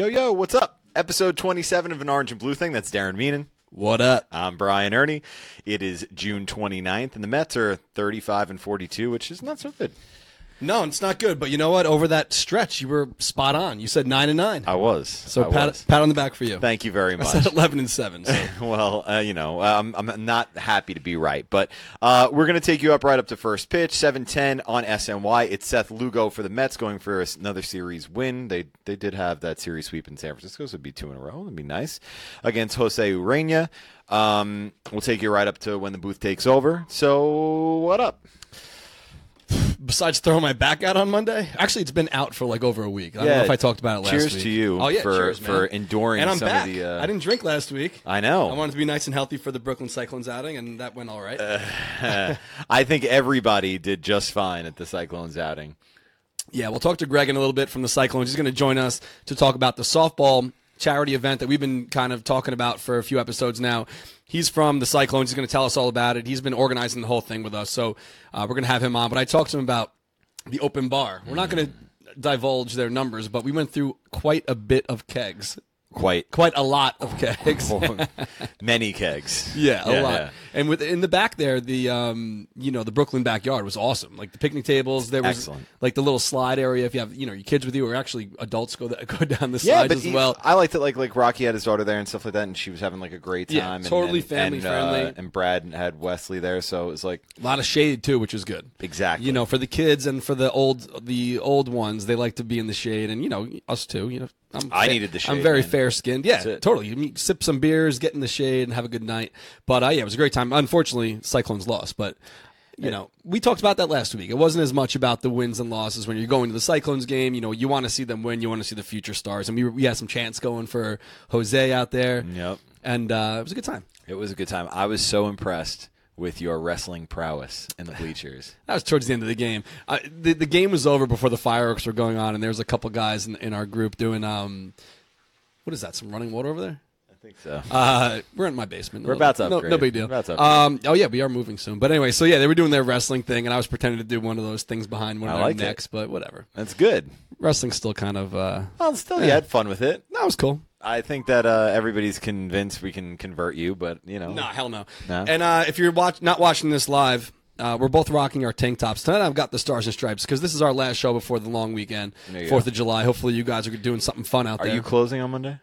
Yo, yo, what's up? Episode 27 of An Orange and Blue Thing. That's Darren Meenan. What up? I'm Brian Erni. It is June 29th, and the Mets are 35 and 42, which is not so good. No, it's not good. But you know what? Over that stretch, you were spot on. You said nine and nine. I was. so I pat, was. pat on the back for you. Thank you very much. I said eleven and seven. So. well, uh, you know, um, I'm not happy to be right, but uh, we're going to take you up right up to first pitch, 7-10 on SNY. It's Seth Lugo for the Mets going for another series win. They they did have that series sweep in San Francisco, so it'd be two in a row. It'd be nice against Jose Urena. Um, we'll take you right up to when the booth takes over. So what up? Besides throwing my back out on Monday, actually, it's been out for like over a week. I don't know if I talked about it last cheers week. Cheers to you Oh yeah, for cheers, for enduring And I'm some back. of the. Uh, I didn't drink last week. I know. I wanted to be nice and healthy for the Brooklyn Cyclones outing, and that went all right. I think everybody did just fine at the Cyclones outing. Yeah, we'll talk to Greg in a little bit from the Cyclones. He's going to join us to talk about the softball charity event that we've been kind of talking about for a few episodes now. He's from the Cyclones. He's going to tell us all about it. He's been organizing the whole thing with us, so uh, we're going to have him on. But I talked to him about the open bar. We're not going to divulge their numbers, but we went through quite a bit of kegs, Quite quite a lot of kegs. many kegs. Yeah, a Yeah, lot. yeah. And with in the back there, the um, you know, the Brooklyn backyard was awesome. Like the picnic tables, there was Excellent. like the little slide area. If you have you know your kids with you, or actually adults go that, go down the Yeah, slides but as he- well. I liked it. Like like Rocky had his daughter there and stuff like that, and she was having like a great time. Yeah, and, totally and, family and, uh, friendly. and Brad had Wesley there, so it was like A lot of shade too, which is good. exactly. You know, for the kids and for the old the old ones, they like to be in the shade, and you know us too. You know, I'm I fa- needed the shade. I'm very man. fair skinned. Yeah, totally. You meet- sip some beers, get in the shade, and have a good night. But uh, yeah, it was a great time. Unfortunately, Cyclones lost, but. You know, we talked about that last week. It wasn't as much about the wins and losses when you're going to the Cyclones game. You know, you want to see them win. You want to see the future stars, and we we had some chance going for Jose out there. Yep. and uh, it was a good time. It was a good time. I was so impressed with your wrestling prowess in the bleachers. That was towards the end of the game. Uh, the the game was over before the fireworks were going on, and there was a couple guys in, in our group doing um, what is that? Some running water over there? I think so. Uh, we're in my basement. We're about to no, upgrade. no big deal. We're about to upgrade. um, oh yeah, we are moving soon. But anyway, so yeah, they were doing their wrestling thing, and I was pretending to do one of those things behind one of I their like it. necks. But whatever, That's good. wrestling's still kind of uh, Well, still, you had fun with it. that was cool. I think that uh, everybody's convinced we can convert you, but you know, No, hell no. No? And uh, if you're watch- not watching this live, uh, we're both rocking our tank tops. Tonight I've got the Stars and Stripes because this is our last show before the long weekend, There you Fourth of July. Hopefully you guys are doing something fun out there. Are there. you closing on Monday?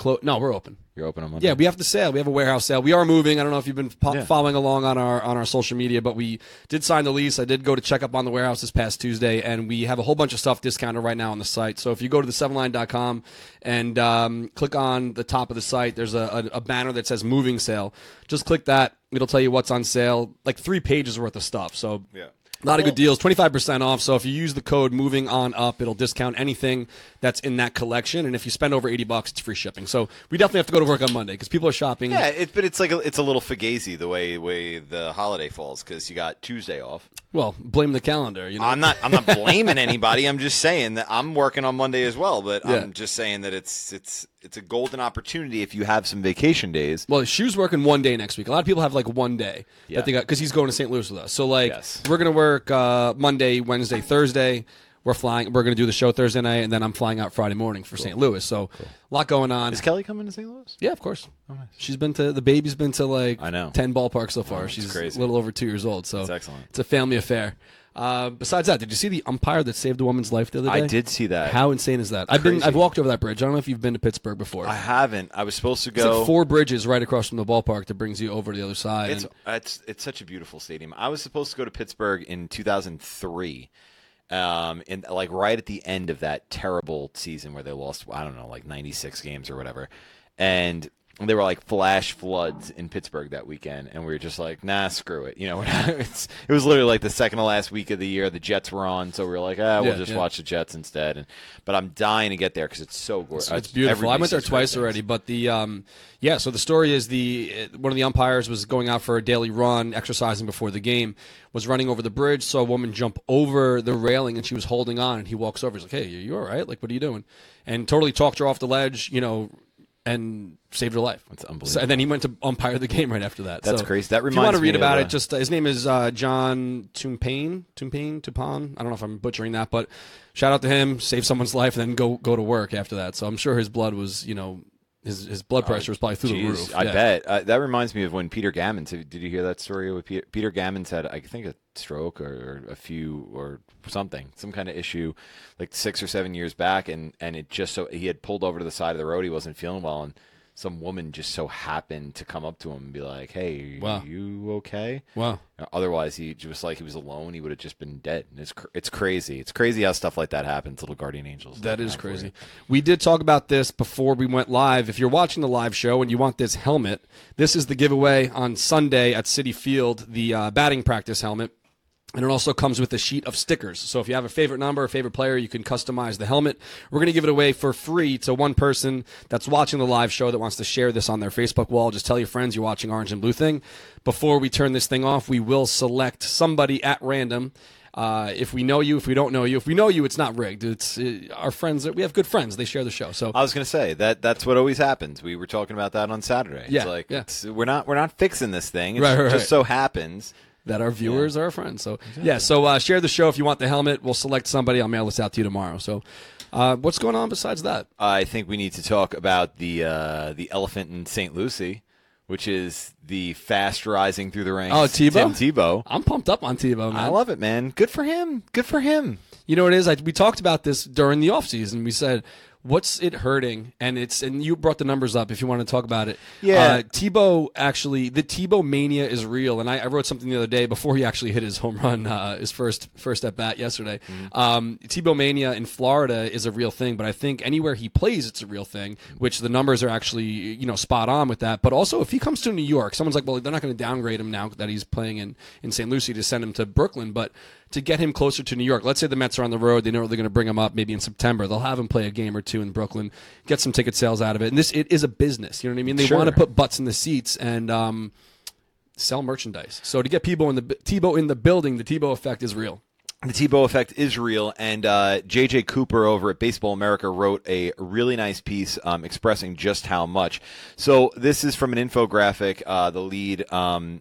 Clo- no, we're open. You're open on Monday. Yeah, we have to sale. We have a warehouse sale. We are moving. I don't know if you've been po- Yeah. following along on our on our social media, but we did sign the lease. I did go to check up on the warehouse this past Tuesday, and we have a whole bunch of stuff discounted right now on the site. So if you go to the 7line.com and um, click on the top of the site, there's a, a, a banner that says moving sale. Just click that. It'll tell you what's on sale. Like three pages worth of stuff. So Yeah. A lot of good deals, 25% off. So if you use the code moving on up, it'll discount anything that's in that collection. And if you spend over 80 bucks, it's free shipping. So we definitely have to go to work on Monday because people are shopping. Yeah, it, but it's like a, it's a little fugazi the way way the holiday falls because you got Tuesday off. Well, blame the calendar. You know, I'm not I'm not blaming anybody. I'm just saying that I'm working on Monday as well. But Yeah. I'm just saying that it's it's it's a golden opportunity if you have some vacation days. well, Shoe's working one day next week. A lot of people have like one day Yeah. that they got because he's going to St. Louis with us. So like Yes. we're gonna work uh, Monday, Wednesday, Thursday. We're flying. We're gonna do the show Thursday night, and then I'm flying out Friday morning for St. Louis. So a lot going on. Is Kelly coming to St. Louis? Yeah, of course. She's been to the baby's been to like I know. ten ballparks so far. She's crazy. a little over two years old, so That's excellent. It's a family affair. Uh, besides that, did you see the umpire that saved a woman's life the other day? I did see that. How insane is that? I've been I've walked over that bridge. I don't know if you've been to Pittsburgh before. I haven't. I was supposed to it's go. like four bridges right across from the ballpark that brings you over to the other side. It's and- it's it's such a beautiful stadium. I was supposed to go to Pittsburgh in 2003, um, and like right at the end of that terrible season where they lost I don't know like 96 games or whatever, and there were like flash floods in Pittsburgh that weekend, and we were just like, nah, screw it. You know, it's, it was literally like the second to last week of the year. The Jets were on, so we were like, ah, we'll Yeah, just yeah. watch the Jets instead. And but I'm dying to get there because it's so gorgeous. It's beautiful. I went there twice already, but the um, yeah. So the story is the uh, one of the umpires was going out for a daily run, exercising before the game, was running over the bridge, saw a woman jump over the railing, and she was holding on. And he walks over, he's like, "Hey, you all right? Like, what are you doing?" And totally talked her off the ledge. You know, and saved her life. That's unbelievable. So- and then he went to umpire the game right after that. That's So crazy. That reminds. if you want to read about of, it, just uh, his name is uh, John Tumpane, Tumpane, Tupon. I don't know if I'm butchering that, but shout out to him. Save someone's life and then go go to work after that. So I'm sure his blood was, you know, his his blood pressure was probably through the roof. I Yeah. bet. Uh, that reminds me of when Peter Gammons. Did you hear that story with Peter, Peter Gammons had, I think, a stroke or, or a few or something, some kind of issue, like six or seven years back, and and it just so he had pulled over to the side of the road. He wasn't feeling well, and some woman just so happened to come up to him and be like, "Hey, Wow. you okay?" Wow. Otherwise, he just like he was alone. He would have just been dead. And it's cr- it's crazy. It's crazy how stuff like that happens. Little guardian angels. That is out for you. crazy. We did talk about this before we went live. If you're watching the live show and you want this helmet, this is the giveaway on Sunday at Citi Field, the uh, batting practice helmet. And it also comes with a sheet of stickers. So if you have a favorite number, a favorite player, you can customize the helmet. We're going to give it away for free to one person that's watching the live show that wants to share this on their Facebook wall. Just tell your friends you're watching Orange and Blue Thing. Before we turn this thing off, we will select somebody at random. Uh, if we know you, if we don't know you, if we know you, it's not rigged. It's uh, our friends. We have good friends. They share the show. So I was going to say that that's what always happens. We were talking about that on Saturday. Yeah, it's like yeah. It's, we're not we're not fixing this thing. It Right, right, just right. so happens. That our viewers are our friends. So yeah, so uh, share the show if you want the helmet. We'll select somebody. I'll mail this out to you tomorrow. So uh, what's going on besides that? I think we need to talk about the uh, the elephant in St. Lucie, which is the fast rising through the ranks. Oh, Tebow? Tim Tebow. I'm pumped up on Tebow, man. I love it, man. Good for him. Good for him. You know what it is? I, we talked about this during the offseason. We said, what's it hurting? And it's and you brought the numbers up if you want to talk about it. Yeah. Uh, Tebow actually, the Tebow mania is real. And I, I wrote something the other day before he actually hit his home run, uh, his first first at bat yesterday. Um, Tebow mania in Florida is a real thing, but I think anywhere he plays, it's a real thing. Which the numbers are actually you know spot on with that. But also, if he comes to New York, someone's like, well, they're not going to downgrade him now that he's playing in in St. Lucie to send him to Brooklyn, but to get him closer to New York. Let's say the Mets are on the road; they know they're going to bring him up maybe in September. They'll have him play a game or two in Brooklyn, get some ticket sales out of it. And this it is a business. You know what I mean? They Sure. want to put butts in the seats and um, sell merchandise. So to get Tebow in the Tebow in the building, the Tebow effect is real. The Tebow effect is real, and uh, JJ Cooper over at Baseball America wrote a really nice piece um, expressing just how much. So this is from an infographic, uh, the lead. Um,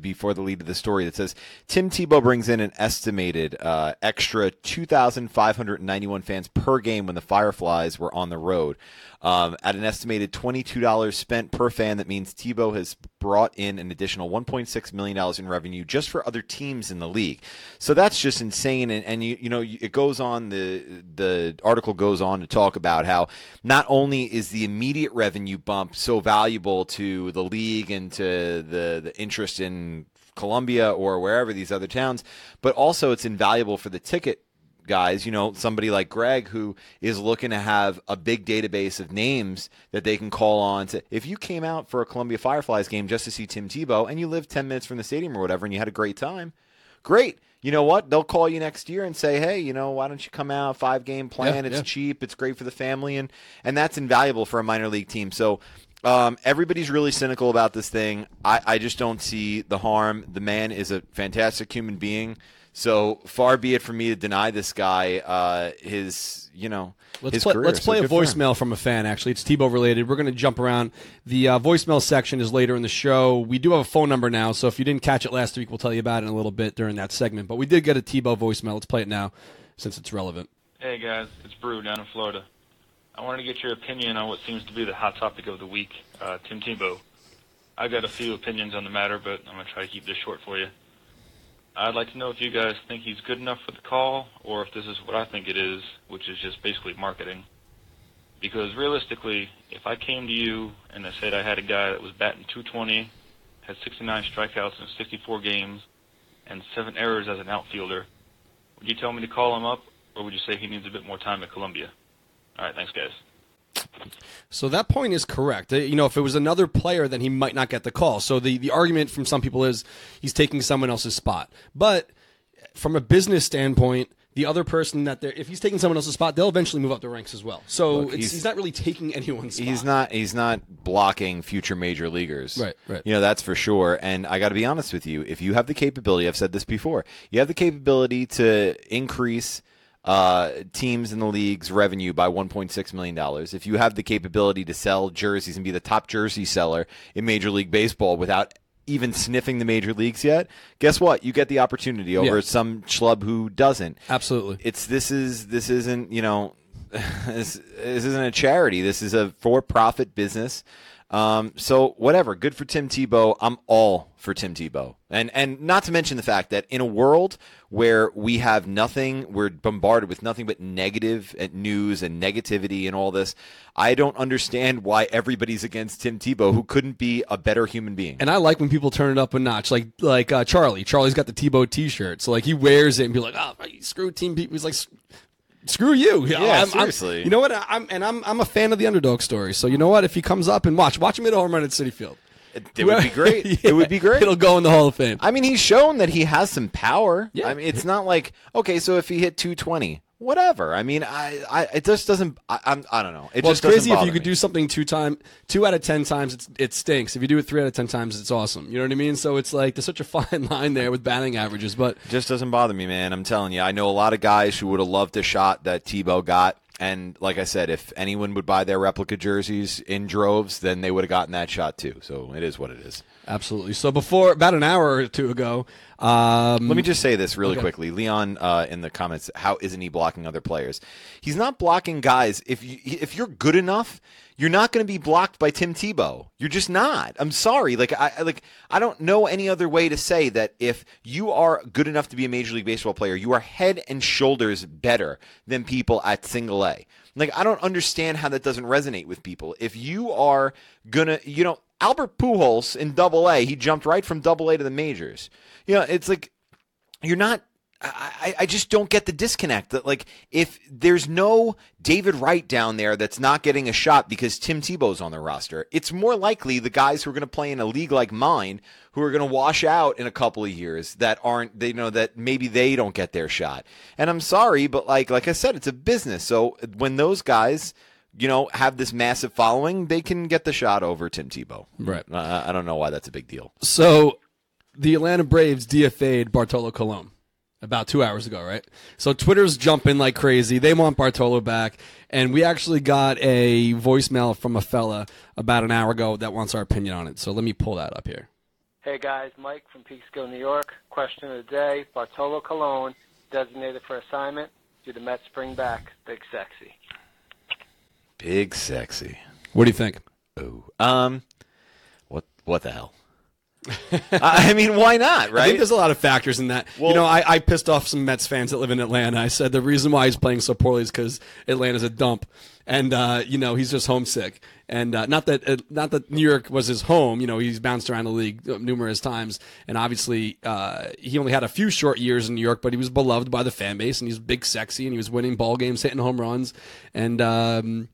before the lead of the story that says Tim Tebow brings in an estimated uh, extra 2,591 fans per game when the Fireflies were on the road. Um, at an estimated $22 spent per fan, that means Tebow has brought in an additional $1.6 million in revenue just for other teams in the league. So that's just insane. And, and you, you know, it goes on, the, the article goes on to talk about how not only is the immediate revenue bump so valuable to the league and to the, the interest in Columbia or wherever these other towns, but also it's invaluable for the ticket guys, you know, somebody like Greg who is looking to have a big database of names that they can call on to if you came out for a Columbia Fireflies game just to see Tim Tebow and you lived 10 minutes from the stadium or whatever and you had a great time, great. You know what? They'll call you next year and say, "Hey, you know, why don't you come out? Five game plan. Yeah, it's yeah. cheap. It's great for the family, and and that's invaluable for a minor league team." So um, everybody's really cynical about this thing. I, I just don't see the harm. The man is a fantastic human being. So far be it from me to deny this guy uh, his, you know, Let's his play, career. let's So play a good for him. voicemail from a fan. Actually, it's Tebow related. We're going to jump around. The uh, voicemail section is later in the show. We do have a phone number now, so if you didn't catch it last week, we'll tell you about it in a little bit during that segment. But we did get a Tebow voicemail. Let's play it now, since it's relevant. Hey guys, it's Brew down in Florida. I wanted to get your opinion on what seems to be the hot topic of the week, uh, Tim Tebow. I've got a few opinions on the matter, but I'm going to try to keep this short for you. I'd like to know if you guys think he's good enough for the call, or if this is what I think it is, which is just basically marketing. Because realistically, if I came to you and I said I had a guy that was batting 220, had 69 strikeouts in 64 games, and seven errors as an outfielder, would you tell me to call him up, or would you say he needs a bit more time at Columbia? All right, thanks, guys. So that point is correct. Uh, You know, if it was another player, then he might not get the call. So the, the argument from some people is he's taking someone else's spot. But from a business standpoint, the other person that they're if he's taking someone else's spot, they'll eventually move up the ranks as well. So Look, it's, he's- he's, not really taking anyone's spot. He's not. He's not blocking future major leaguers. Right, right. You know that's for sure. And I got to be honest with you. If you have the capability, I've said this before. You have the capability to increase uh, teams in the league's revenue by 1.6 million dollars. If you have the capability to sell jerseys and be the top jersey seller in Major League Baseball without even sniffing the major leagues yet, guess what? You get the opportunity over Yeah. some schlub who doesn't. Absolutely. It's this is this isn't you know this, this isn't a charity. This is a for-profit business. Um, so whatever, good for Tim Tebow. I'm all for Tim Tebow, and and not to mention the fact that in a world where we have nothing, we're bombarded with nothing but negative news and negativity and all this. I don't understand why everybody's against Tim Tebow, who couldn't be a better human being. And I like when people turn it up a notch, like like uh, Charlie. Charlie's got the Tebow T-shirt, so like he wears it and be like, "Oh, screw Team people." He's like, "Screw you." You know, Yeah, I'm- I'm- seriously. you know what? I'm and I'm I'm a fan of the underdog story. So you know what? If he comes up and watch, watch him hit a home run at Citi Field. it, it would be great. It would be great. It'll go in the Hall of Fame. I mean, he's shown that he has some power. Yeah. I mean, it's not like okay, so if he hit 220, whatever. I mean, I, I it just doesn't. I, I'm, I don't know. It well, just it's crazy if you could me. do something two time, two out of ten times, it's, it stinks. If you do it three out of ten times, it's awesome. You know what I mean? So it's like there's such a fine line there with batting averages, but It just doesn't bother me, man. I'm telling you, I know a lot of guys who would have loved a shot that Tebow got. And like I said, if anyone would buy their replica jerseys in droves, then they would have gotten that shot too. So it is what it is. absolutely. So before about an hour or two ago, um, Let me just say this really quickly. Leon uh, in the comments, how isn't he blocking other players? He's not blocking guys. If you, if you're good enough, you're not going to be blocked by Tim Tebow. You're just not. I'm sorry. Like I I- like I don't know any other way to say that if you are good enough to be a major league baseball player, you are head and shoulders better than people at single A. Like I don't understand how that doesn't resonate with people. If you are gonna, you know, Albert Pujols in Double A, he jumped right from Double A to the majors. You know, it's like you're not I, I just don't get the disconnect that like if there's no David Wright down there that's not getting a shot because Tim Tebow's on the roster, it's more likely the guys who are going to play in a league like mine who are going to wash out in a couple of years that aren't they know that maybe they don't get their shot. And I'm sorry, but like like I said, it's a business. So when those guys you know, have this massive following, they can get the shot over Tim Tebow. Right. I, I don't know why that's a big deal. So the Atlanta Braves DFA'd Bartolo Colon about two hours ago, right? So Twitter's jumping like crazy. They want Bartolo back. And we actually got a voicemail from a fella about an hour ago that wants our opinion on it. So let me pull that up here. Hey guys, Mike from Peekskill, New York. Question of the day: Bartolo Colon designated for assignment. Do the Mets bring back Big Sexy? Big sexy. What do you think? Oh. Um what what the hell? I mean, why not, I think right? there's a lot of factors in that. Well- you know, I, I pissed off some Mets fans that live in Atlanta. I said the reason why he's playing so poorly is because Atlanta's a dump, and uh, you know he's just homesick. And uh, not that uh, not that New York was his home. You know, he's bounced around the league numerous times, and obviously uh, he only had a few short years in New York, but he was beloved by the fan base, and he's big, sexy, and he was winning ball games, hitting home runs, and. Um,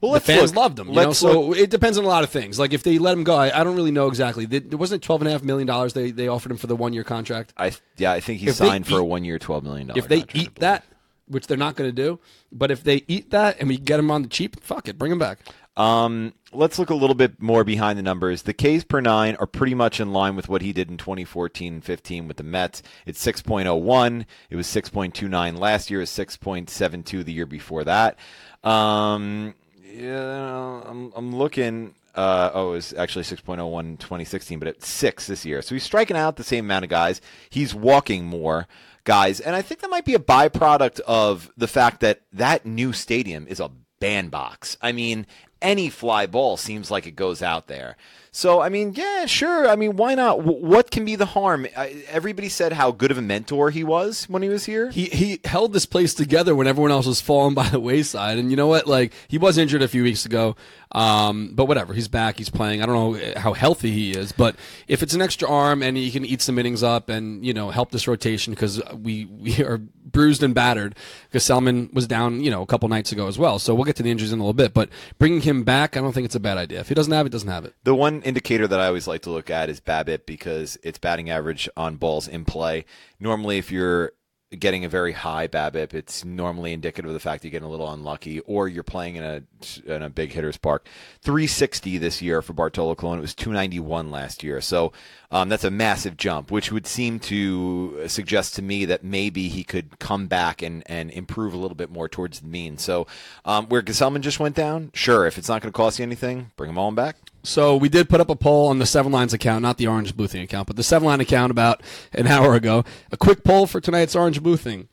well, the fans look. loved him. You know? So look. it depends on a lot of things. Like if they let him go, I, I don't really know exactly. There wasn't twelve and a half million dollars they, they offered him for the one year contract. I yeah, I think he If signed for a one year, twelve million dollars. if they eat that, which they're not going to do, but if they eat that and we get him on the cheap, fuck it, bring him back. Um, let's look a little bit more behind the numbers. The Ks per nine are pretty much in line with what he did in 2014 and 15 with the Mets. It's 6.01. It was 6.29 last year. It was 6.72 the year before that. Um, yeah, I'm, I'm looking. Uh, oh, it was actually 6.01 2016, but at six this year. So he's striking out the same amount of guys. He's walking more guys, and I think that might be a byproduct of the fact that that new stadium is a bandbox. I mean, any fly ball seems like it goes out there. So, I mean, yeah, sure. I mean, why not? W- what can be the harm? I, everybody said how good of a mentor he was when he was here. He he held this place together when everyone else was falling by the wayside. And you know what? Like he was injured a few weeks ago, um, but whatever. He's back. He's playing. I don't know how healthy he is, but if it's an extra arm and he can eat some innings up and you know help this rotation because we we are bruised and battered because Gsellman was down you know a couple nights ago as well. So we'll get to the injuries in a little bit, but bringing him back, I don't think it's a bad idea. If he doesn't have it, doesn't have it. The one indicator that I always like to look at is BABIP because it's batting average on balls in play. Normally, if you're getting a very high BABIP. It's normally indicative of the fact you're getting a little unlucky, or you're playing in a in a big hitters park. 360 this year for Bartolo Colon. It was 291 last year. So um, that's a massive jump, which would seem to suggest to me that maybe he could come back and, and improve a little bit more towards the mean. So um, where Gsellman just went down, sure, if it's not going to cost you anything, bring him all back. So we did put up a poll on the Seven Lines account, not the Orange Boothing account, but the Seven Line account about an hour ago. A quick poll for tonight's Orange Boothing.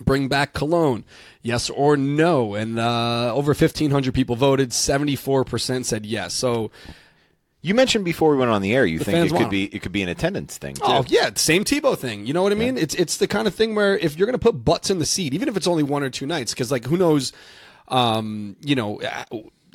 Bring back Colon, yes or no? And uh, over 1,500 people voted. 74% said yes. So You mentioned before we went on the air, you The think it could be it could be an attendance thing. Too. Oh yeah, same Tebow thing. You know what I mean? It's it's the kind of thing where if you're going to put butts in the seat, even if it's only one or two nights, because like who knows, um, you know.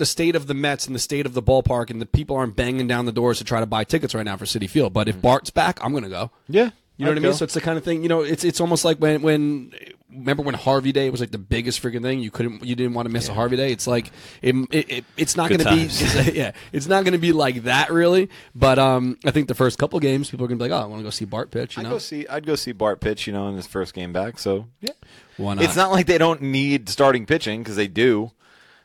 The state of the Mets and the state of the ballpark, and the people aren't banging down the doors to try to buy tickets right now for Citi Field. But if Bart's back, I'm going to go. Yeah, You know what I mean? go. So it's the kind of thing. You know, it's it's almost like when when remember when Harvey Day was like the biggest freaking thing. You couldn't, you didn't want to miss a Harvey Day. It's like it, it, it it's not going to be, times. yeah, it's not going to be like that really. But um, I think the first couple games, people are going to be like, oh, I want to go see Bart pitch. You I'd know, go see I'd go see Bart pitch, you know, in his first game back. So yeah, why not? it's not like they don't need starting pitching because they do.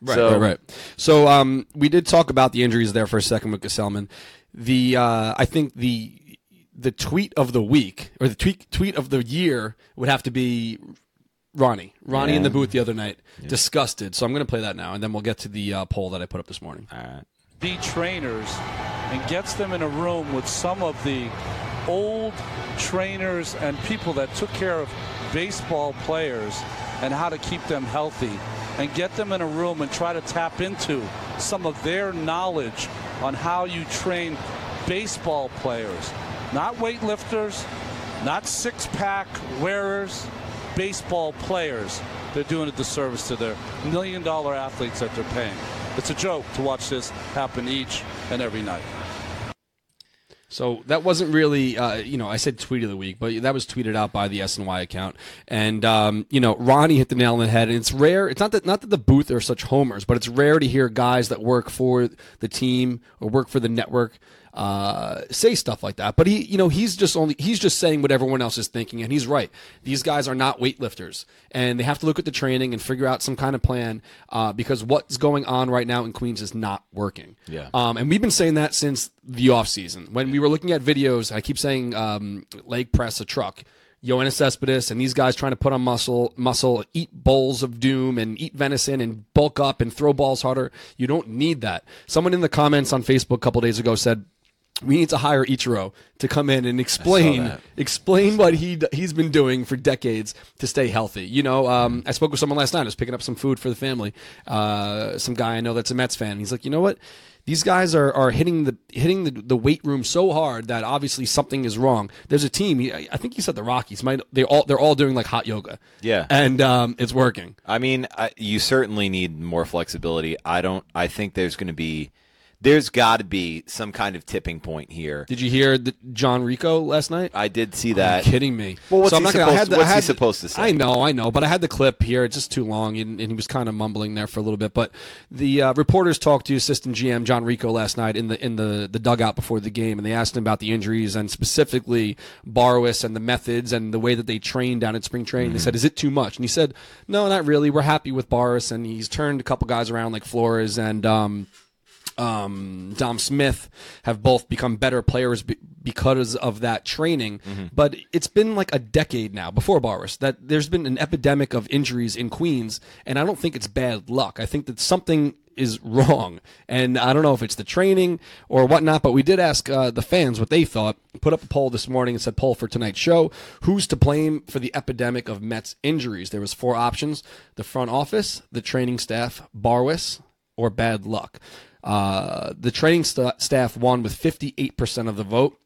Right, so, right, right. So um, we did talk about the injuries there for a second with Gsellman. The uh, I think the the tweet of the week or the tweet tweet of the year would have to be Ronnie. Ronnie in the booth the other night, disgusted. So I'm going to play that now, and then we'll get to the uh, poll that I put up this morning. All right. be trainers and gets them in a room with some of the old trainers and people that took care of baseball players and how to keep them healthy and get them in a room and try to tap into some of their knowledge on how you train baseball players. Not weightlifters not six-pack wearers baseball players. They're doing a disservice to their million dollar athletes that they're paying. It's a joke to watch this happen each and every night. So that wasn't really, uh, you know, I said tweet of the week, but that was tweeted out by the SNY account. And um, you know, Ronnie hit the nail on the head. And it's rare. It's not that not that the booth are such homers, but it's rare to hear guys that work for the team or work for the network uh, say stuff like that. But he, you know, he's just only he's just saying what everyone else is thinking, and he's right. These guys are not weightlifters, and they have to look at the training and figure out some kind of plan uh, because what's going on right now in Queens is not working. Yeah. Um, and we've been saying that since the offseason. When we were looking at videos, I keep saying um, leg press a truck. Yoenis Cespedes and these guys trying to put on muscle, muscle, eat bowls of doom and eat venison and bulk up and throw balls harder. You don't need that. Someone in the comments on Facebook a couple days ago said, we need to hire Ichiro to come in and explain explain what he he's been doing for decades to stay healthy. You know, um, I spoke with someone last night. I was picking up some food for the family. Uh, some guy I know that's a Mets fan. He's like, you know what? These guys are, are hitting the hitting the, the weight room so hard that obviously something is wrong. There's a team. I think he said the Rockies. Might they all they're all doing like hot yoga. Yeah. and um, it's working. I mean, I, you certainly need more flexibility. I don't. I think there's going to be, there's got to be some kind of tipping point here. Did you hear the John Ricco last night? I did see Are you that. kidding me? Well, what's So I'm he not gonna- supposed- the- what's he had the- supposed to say? I know, I know, but I had the clip here. It's just too long, and, and he was kind of mumbling there for a little bit. But the uh, reporters talked to assistant GM John Ricco last night in the in the, the dugout before the game, and they asked him about the injuries and specifically Barwis and the methods and the way that they train down at spring training. Mm-hmm. They said, "Is it too much?" And he said, "No, not really. We're happy with Barwis, and he's turned a couple guys around like Flores and." Um, um, Dom Smith have both become better players be- because of that training. But it's been like a decade now, before Barwis, that there's been an epidemic of injuries in Queens, and I don't think it's bad luck. I think that something is wrong, and I don't know if it's the training or whatnot. But we did ask uh, the fans what they thought. Put up a poll this morning and said poll for tonight's show: Who's to blame for the epidemic of Mets injuries? There was four options: the front office, the training staff, Barwis, or bad luck. Uh, the training st- staff won with 58% of the vote.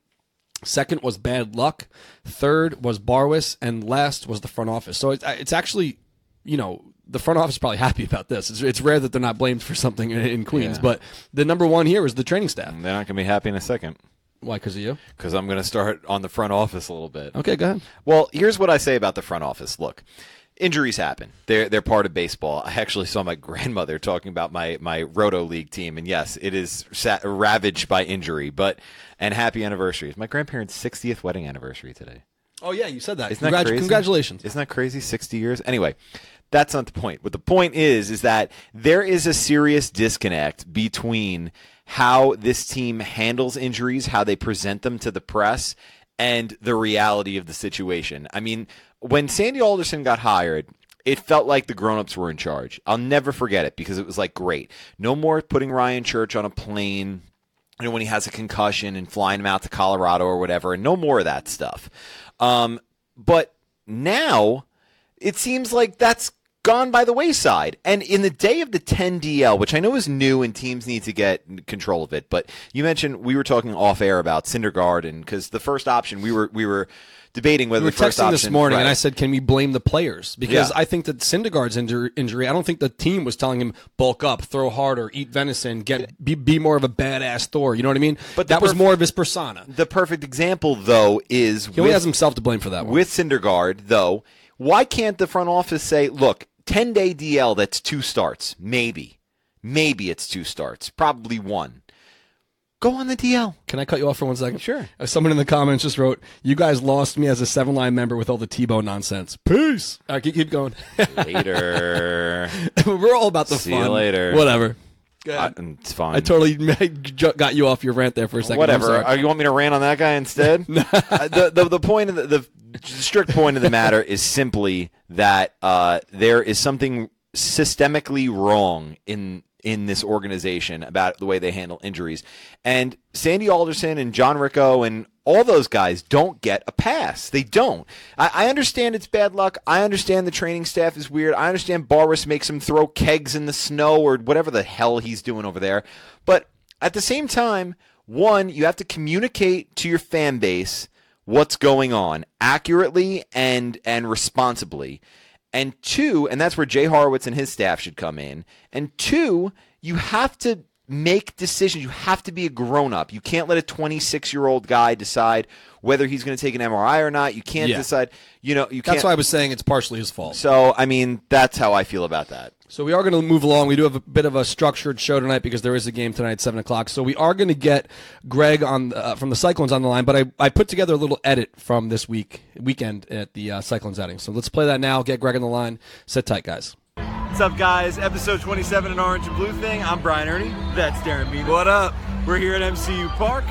Second was bad luck. Third was Barwis, and last was the front office. So it's, it's actually, you know, the front office is probably happy about this. It's, it's rare that they're not blamed for something in, in Queens, Yeah. but the number one here is the training staff. They're not going to be happy in a second Why? Because of you? because I'm going to start on the front office a little bit. Okay, go ahead. Well, here's what I say about the front office. Look, injuries happen. They're they're part of baseball. I actually saw my grandmother talking about my my roto league team, and yes, it is sa- ravaged by injury. But and happy anniversary. It's my grandparents' 60th wedding anniversary today. Oh yeah, you said that. Isn't that crazy? Congratulations. Isn't that crazy? 60 years? Anyway, that's not the point. What the point is, is that there is a serious disconnect between how this team handles injuries, how they present them to the press, and the reality of the situation. I mean, when Sandy Alderson got hired, it felt like the grown-ups were in charge. I'll never forget it because it was like great. No more putting Ryan Church on a plane you know, when he has a concussion and flying him out to Colorado or whatever, and no more of that stuff. Um, but now it seems like that's gone by the wayside. And in the day of the 10 DL, which I know is new and teams need to get control of it, but you mentioned we were talking off air about Syndergaard, and because the first option we were we were debating whether We were the first texting option this morning, and. I said, "Can we blame the players?" Because Yeah. I think that Syndergaard's injur- injury. I don't think the team was telling him bulk up, throw harder, eat venison, get be, be more of a badass Thor. You know what I mean? But that was more of his persona. the perfect example though is He only with- has himself to blame for that one. With Syndergaard, though, why can't the front office say, look, 10 day DL, that's two starts? Maybe. Maybe it's two starts. Probably one. Go on the DL. Can I cut you off for one second? Sure. Uh, Someone in the comments just wrote, "You guys lost me as a seven line member with all the Tebow nonsense." Peace. All right, keep, keep going. Later. We're all about the See fun. you later. Whatever. Go I, it's fine. I totally got you off your rant there for a second. I'm Whatever. sorry. Uh, you want me to rant on that guy instead? Uh, the, the the point of the, the strict point of the matter is simply that uh, there is something systemically wrong in in this organization about the way they handle injuries, and Sandy Alderson and John Ricco and all those guys don't get a pass. They don't. I, I understand it's bad luck. I understand the training staff is weird. I understand Barwis makes him throw kegs in the snow or whatever the hell he's doing over there, but at the same time, one, you have to communicate to your fan base what's going on accurately and and responsibly. And two, and that's where Jay Horwitz and his staff should come in. And two, you have to make decisions. You have to be a grown up. You can't let a 26 year old guy decide whether he's going to take an MRI or not. You can't Yeah. decide. You know, you can't. That's why I was saying it's partially his fault. So I mean, that's how I feel about that. So we are going to move along. We do have a bit of a structured show tonight because there is a game tonight at seven o'clock. So we are going to get Greg on uh, from the Cyclones on the line. But I, I put together a little edit from this week weekend at the uh, Cyclones outing. So let's play that now. Get Greg on the line. Sit tight, guys. What's up, guys? Episode 27 in Orange and Blue Thing. I'm Brian Erni. That's Darren Bean. What up? We're here at MCU Park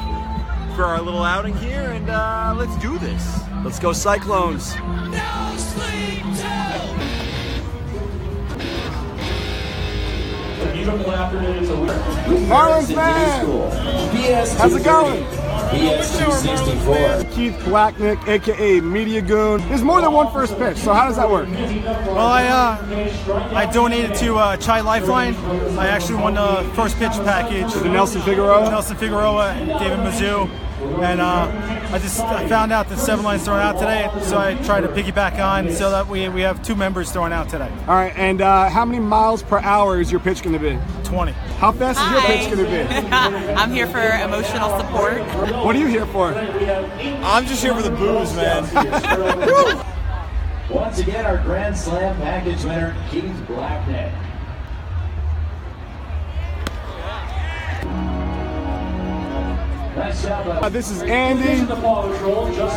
for our little outing here, and uh, let's do this. Let's go Cyclones. No sleep till. Beautiful afternoon. It's a little. Marlins man! How's it going? Keith Blacknick, aka Media Goon. There's more than one first pitch, so how does that work? Well, I uh, I donated to uh, Chai Lifeline. I actually won the first pitch package. The Nelson Figueroa? Nelson Figueroa and David Mizzou. And uh, I just I found out that seven lines thrown out today, so I tried to piggyback on so that we, we have two members thrown out today. All right, and uh, how many miles per hour is your pitch going to be? 20. How fast is your pitch going to be? I'm here for emotional support. What are you here for? I'm just here for the booze, man. Once again, our Grand Slam package winner, Keith Blackneck. Uh, this is Andy.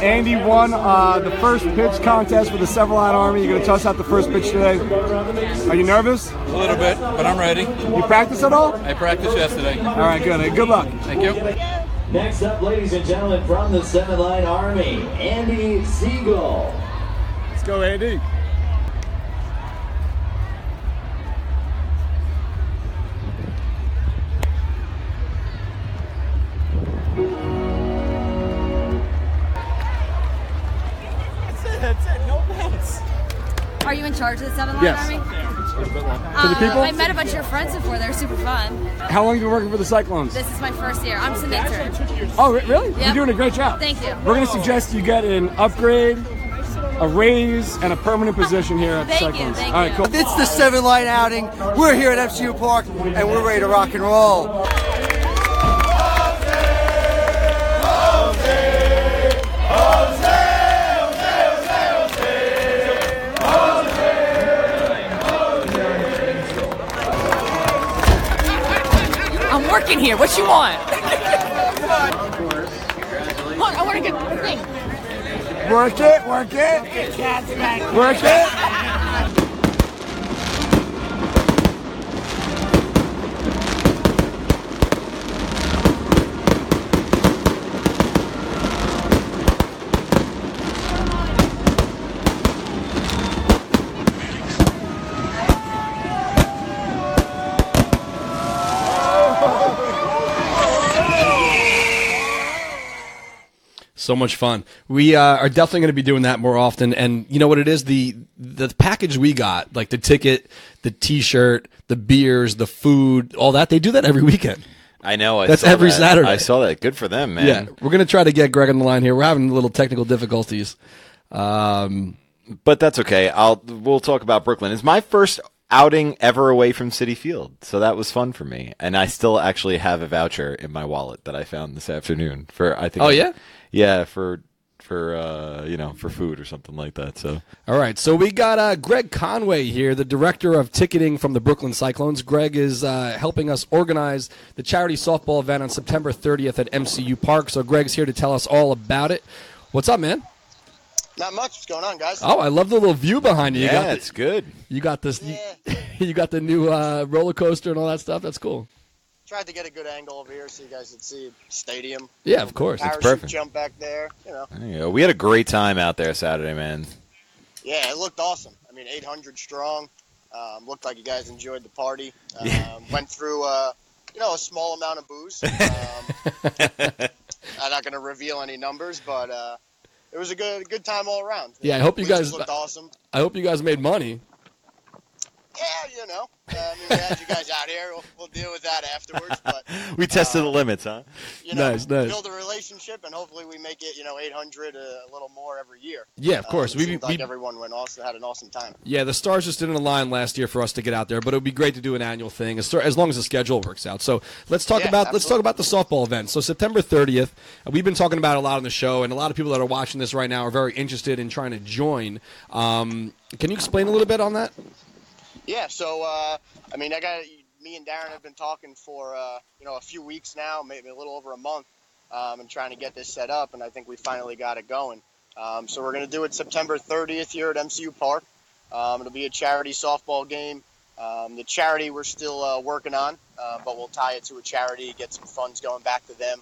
Andy won uh, the first pitch contest for the Seven Line Army. You're going to toss out the first pitch today. Are you nervous? A little bit, but I'm ready. You practice at all? I practiced yesterday. All right, good. Good luck. Thank you. Next up, ladies and gentlemen, from the Seven Line Army, Andy Siegel. Let's go, Andy. Are you in charge of the Seven Line Yes. Army? For the Uh, people? I met a bunch of your friends before. They're super fun. How long have you been working for the Cyclones? This is my first year. I'm an intern. Oh, really? Yep. You're doing a great job. Thank you. We're going to suggest you get an upgrade, a raise, and a permanent position here at the Thank you, Cyclones. thank All right, cool. It's the seven line outing. We're here at FCU Park and we're ready to rock and roll. Working here. What you want? I want to get the thing. Work it, work it. Work it. So much fun. We uh, are definitely going to be doing that more often. And you know what it is? The the package we got, like the ticket, the T-shirt, the beers, the food, all that. They do that every weekend. I know. I That's every that. Saturday. I saw that. Good for them, man. Yeah, we're going to try to get Greg on the line here. We're having a little technical difficulties. Um, but that's okay. I'll we'll talk about Brooklyn. It's my first outing ever away from Citi Field, so that was fun for me. And I still actually have a voucher in my wallet that I found this afternoon for. I think. Oh, yeah? Yeah, for for uh, you know for food or something like that. So All right, so we got uh, Greg Conway here, the director of ticketing from the Brooklyn Cyclones. Greg is uh, helping us organize the charity softball event on September 30th at MCU Park. So Greg's here to tell us all about it. What's up, man? Not much. What's going on, guys? Oh, I love the little view behind you. you Yeah, got the- it's good. You got this. You, you got the new uh, roller coaster and all that stuff. That's cool. Tried to get a good angle over here so you guys could see stadium. Yeah, of course. It's perfect. jump back there. You know. there you go. We had a great time out there Saturday, man. Yeah, it looked awesome. I mean, 800 strong. Um, looked like you guys enjoyed the party. Um, Went through, uh, you know, a small amount of booze. Um, I'm not going to reveal any numbers, but uh, it was a good good time all around. Yeah, I hope you guys- looked awesome. I hope you guys made money. Yeah, you know. Uh, I mean, we had you guys out here. We'll, we'll deal with that afterwards. But We tested the limits, huh? you know, Nice, nice. build a relationship, and hopefully we make it, you know, 800 uh, a little more every year. Yeah, of course. Um, We- it seemed we- like everyone went awesome, had an awesome time. Yeah, the stars just didn't align last year for us to get out there, but it would be great to do an annual thing as, as long as the schedule works out. So let's talk Yeah, about let's talk about the softball event. So September 30th, uh, we've been talking about it a lot on the show, and a lot of people that are watching this right now are very interested in trying to join. Um, can you explain a little bit on that? Yeah, so uh, I mean, I got me and Darren have been talking for uh, you know a few weeks now, maybe a little over a month, um, and trying to get this set up, and I think we finally got it going. Um, so we're going to do it September 30th here at MCU Park. Um, it'll be a charity softball game. Um, the charity we're still uh, working on, uh, but we'll tie it to a charity, get some funds going back to them.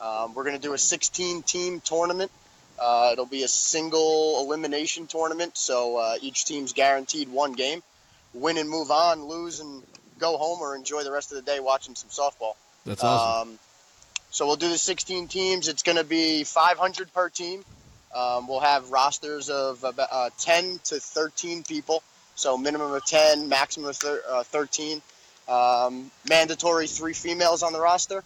Um, we're going to do a 16 team tournament. Uh, it'll be a single elimination tournament, so uh, each team's guaranteed one game. Win and move on, lose and go home, or enjoy the rest of the day watching some softball. That's awesome. Um, so we'll do the 16 teams. It's going to be 500 per team. Um, we'll have rosters of about uh, 10 to 13 people. So minimum of 10, maximum of thir- uh, 13. Um, mandatory three females on the roster.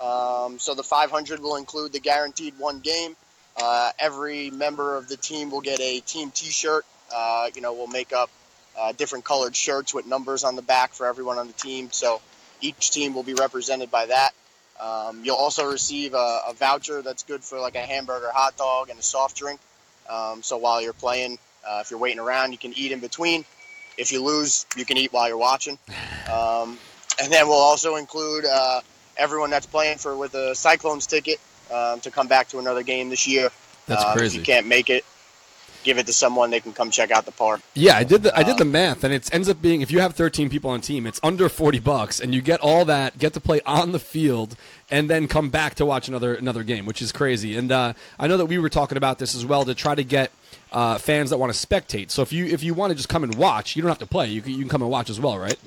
Um, so the 500 will include the guaranteed one game. Uh, every member of the team will get a team T-shirt. Uh, you know, we'll make up uh, different colored shirts with numbers on the back for everyone on the team. So each team will be represented by that. Um, you'll also receive a, a voucher that's good for like a hamburger, hot dog, and a soft drink. Um, so while you're playing, uh, if you're waiting around, you can eat in between. If you lose, you can eat while you're watching. Um, and then we'll also include uh, everyone that's playing for with a Cyclones ticket um, to come back to another game this year. That's Um, If crazy. you can't make it, give it to someone. They can come check out the park. Yeah, I did the I did the math, and it ends up being if you have 13 people on a team, it's under 40 bucks, and you get all that, get to play on the field, and then come back to watch another another game, which is crazy. And uh, I know that we were talking about this as well to try to get uh, fans that want to spectate. So if you if you want to just come and watch, you don't have to play. You can, you can come and watch as well, right?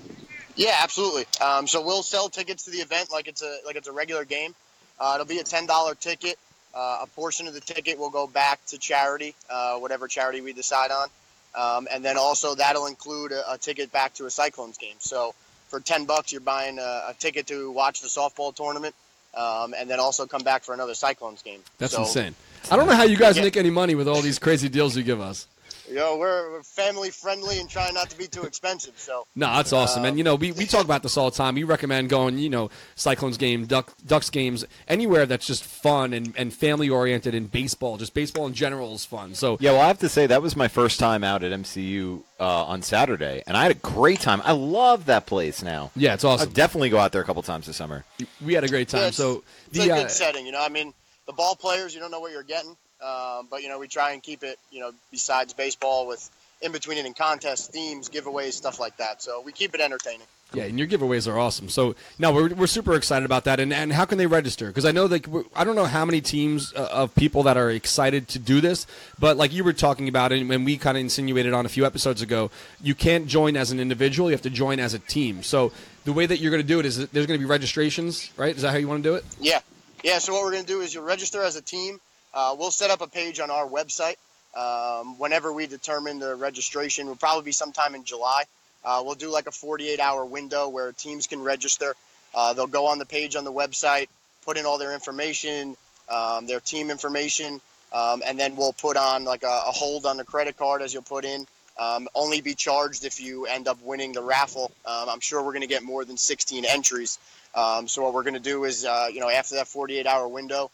Yeah, absolutely. Um, so we'll sell tickets to the event like it's a like it's a regular game. Uh, it'll be a ten dollar ticket. Uh, a portion of the ticket will go back to charity, uh, whatever charity we decide on, um, and then also that'll include a, a ticket back to a Cyclones game. So for ten bucks, you're buying a, a ticket to watch the softball tournament, um, and then also come back for another Cyclones game. That's So, insane. I don't know how you guys Yeah. make any money with all these crazy deals you give us. You know, we're, we're family friendly and trying not to be too expensive. So No, that's awesome. and you know, we, we talk about this all the time. We recommend going, you know, Cyclones game, Duck Ducks games, anywhere that's just fun and, and family oriented and baseball. Just baseball in general is fun. So Yeah, well, I have to say that was my first time out at MCU uh, on Saturday, and I had a great time. I love that place now. Yeah, it's awesome. I'll definitely go out there a couple times this summer. we had a great time. Yeah, it's- so it's the a uh, good setting. You know, I mean, the ball players, you don't know what you're getting. Um, but you know, we try and keep it, you know, besides baseball with in between it and contests, themes, giveaways, stuff like that. So we keep it entertaining. Yeah, and your giveaways are awesome. So no, we're, we're super excited about that. And, and how can they register? Because I know like I don't know how many teams uh, of people that are excited to do this, but like you were talking about, and when we kind of insinuated on a few episodes ago, you can't join as an individual. You have to join as a team. So the way that you're going to do it is that there's going to be registrations, right? Is that how you want to do it? Yeah, yeah. So what we're going to do is you'll register as a team. Uh, we'll set up a page on our website. Um, whenever we determine the registration, will probably be sometime in July. Uh, we'll do like a 48-hour window where teams can register. Uh, they'll go on the page on the website, put in all their information, um, their team information, um, and then we'll put on like a, a hold on the credit card as you'll put in. Um, only be charged if you end up winning the raffle. Um, I'm sure we're going to get more than 16 entries. Um, so what we're going to do is, uh, you know, after that 48-hour window,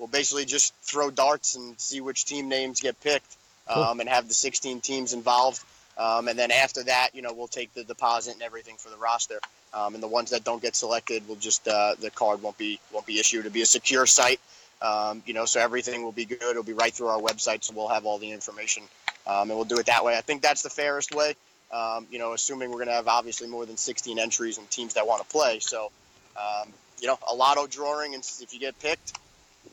we'll basically just throw darts and see which team names get picked, Cool. um, and have the 16 teams involved. Um, and then after that, you know, we'll take the deposit and everything for the roster. Um, and the ones that don't get selected will just uh, the card won't be won't be issued. It'll be a secure site, um, you know, so everything will be good. It'll be right through our website, so we'll have all the information, um, and we'll do it that way. I think that's the fairest way. Um, you know, assuming we're going to have obviously more than 16 entries and teams that want to play. So, um, you know, a lotto drawing, and if you get picked,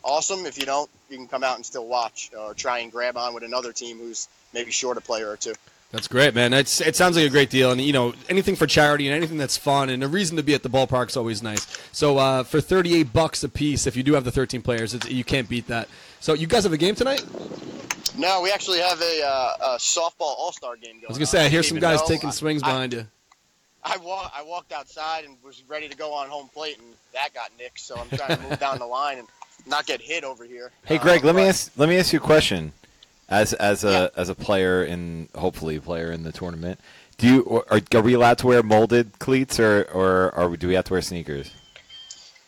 awesome. If you don't, you can come out and still watch or try and grab on with another team who's maybe short a player or two. That's great, man. It's, it sounds like a great deal, and you know anything for charity and anything that's fun and a reason to be at the ballpark is always nice. So uh, for thirty-eight bucks a piece, if you do have the thirteen players, it's, you can't beat that. So you guys have a game tonight? No, we actually have a, uh, a softball all star game going. I was gonna say I hear some guys know. taking I- swings I- behind you. I, wa- I walked outside and was ready to go on home plate, and that got nicked. So I'm trying to move down the line and not get hit over here. Hey, Greg, Um, let me ask let me ask you a question. As as a as a player in hopefully a player in the tournament, do you are, are we allowed to wear molded cleats or or are we, do we have to wear sneakers?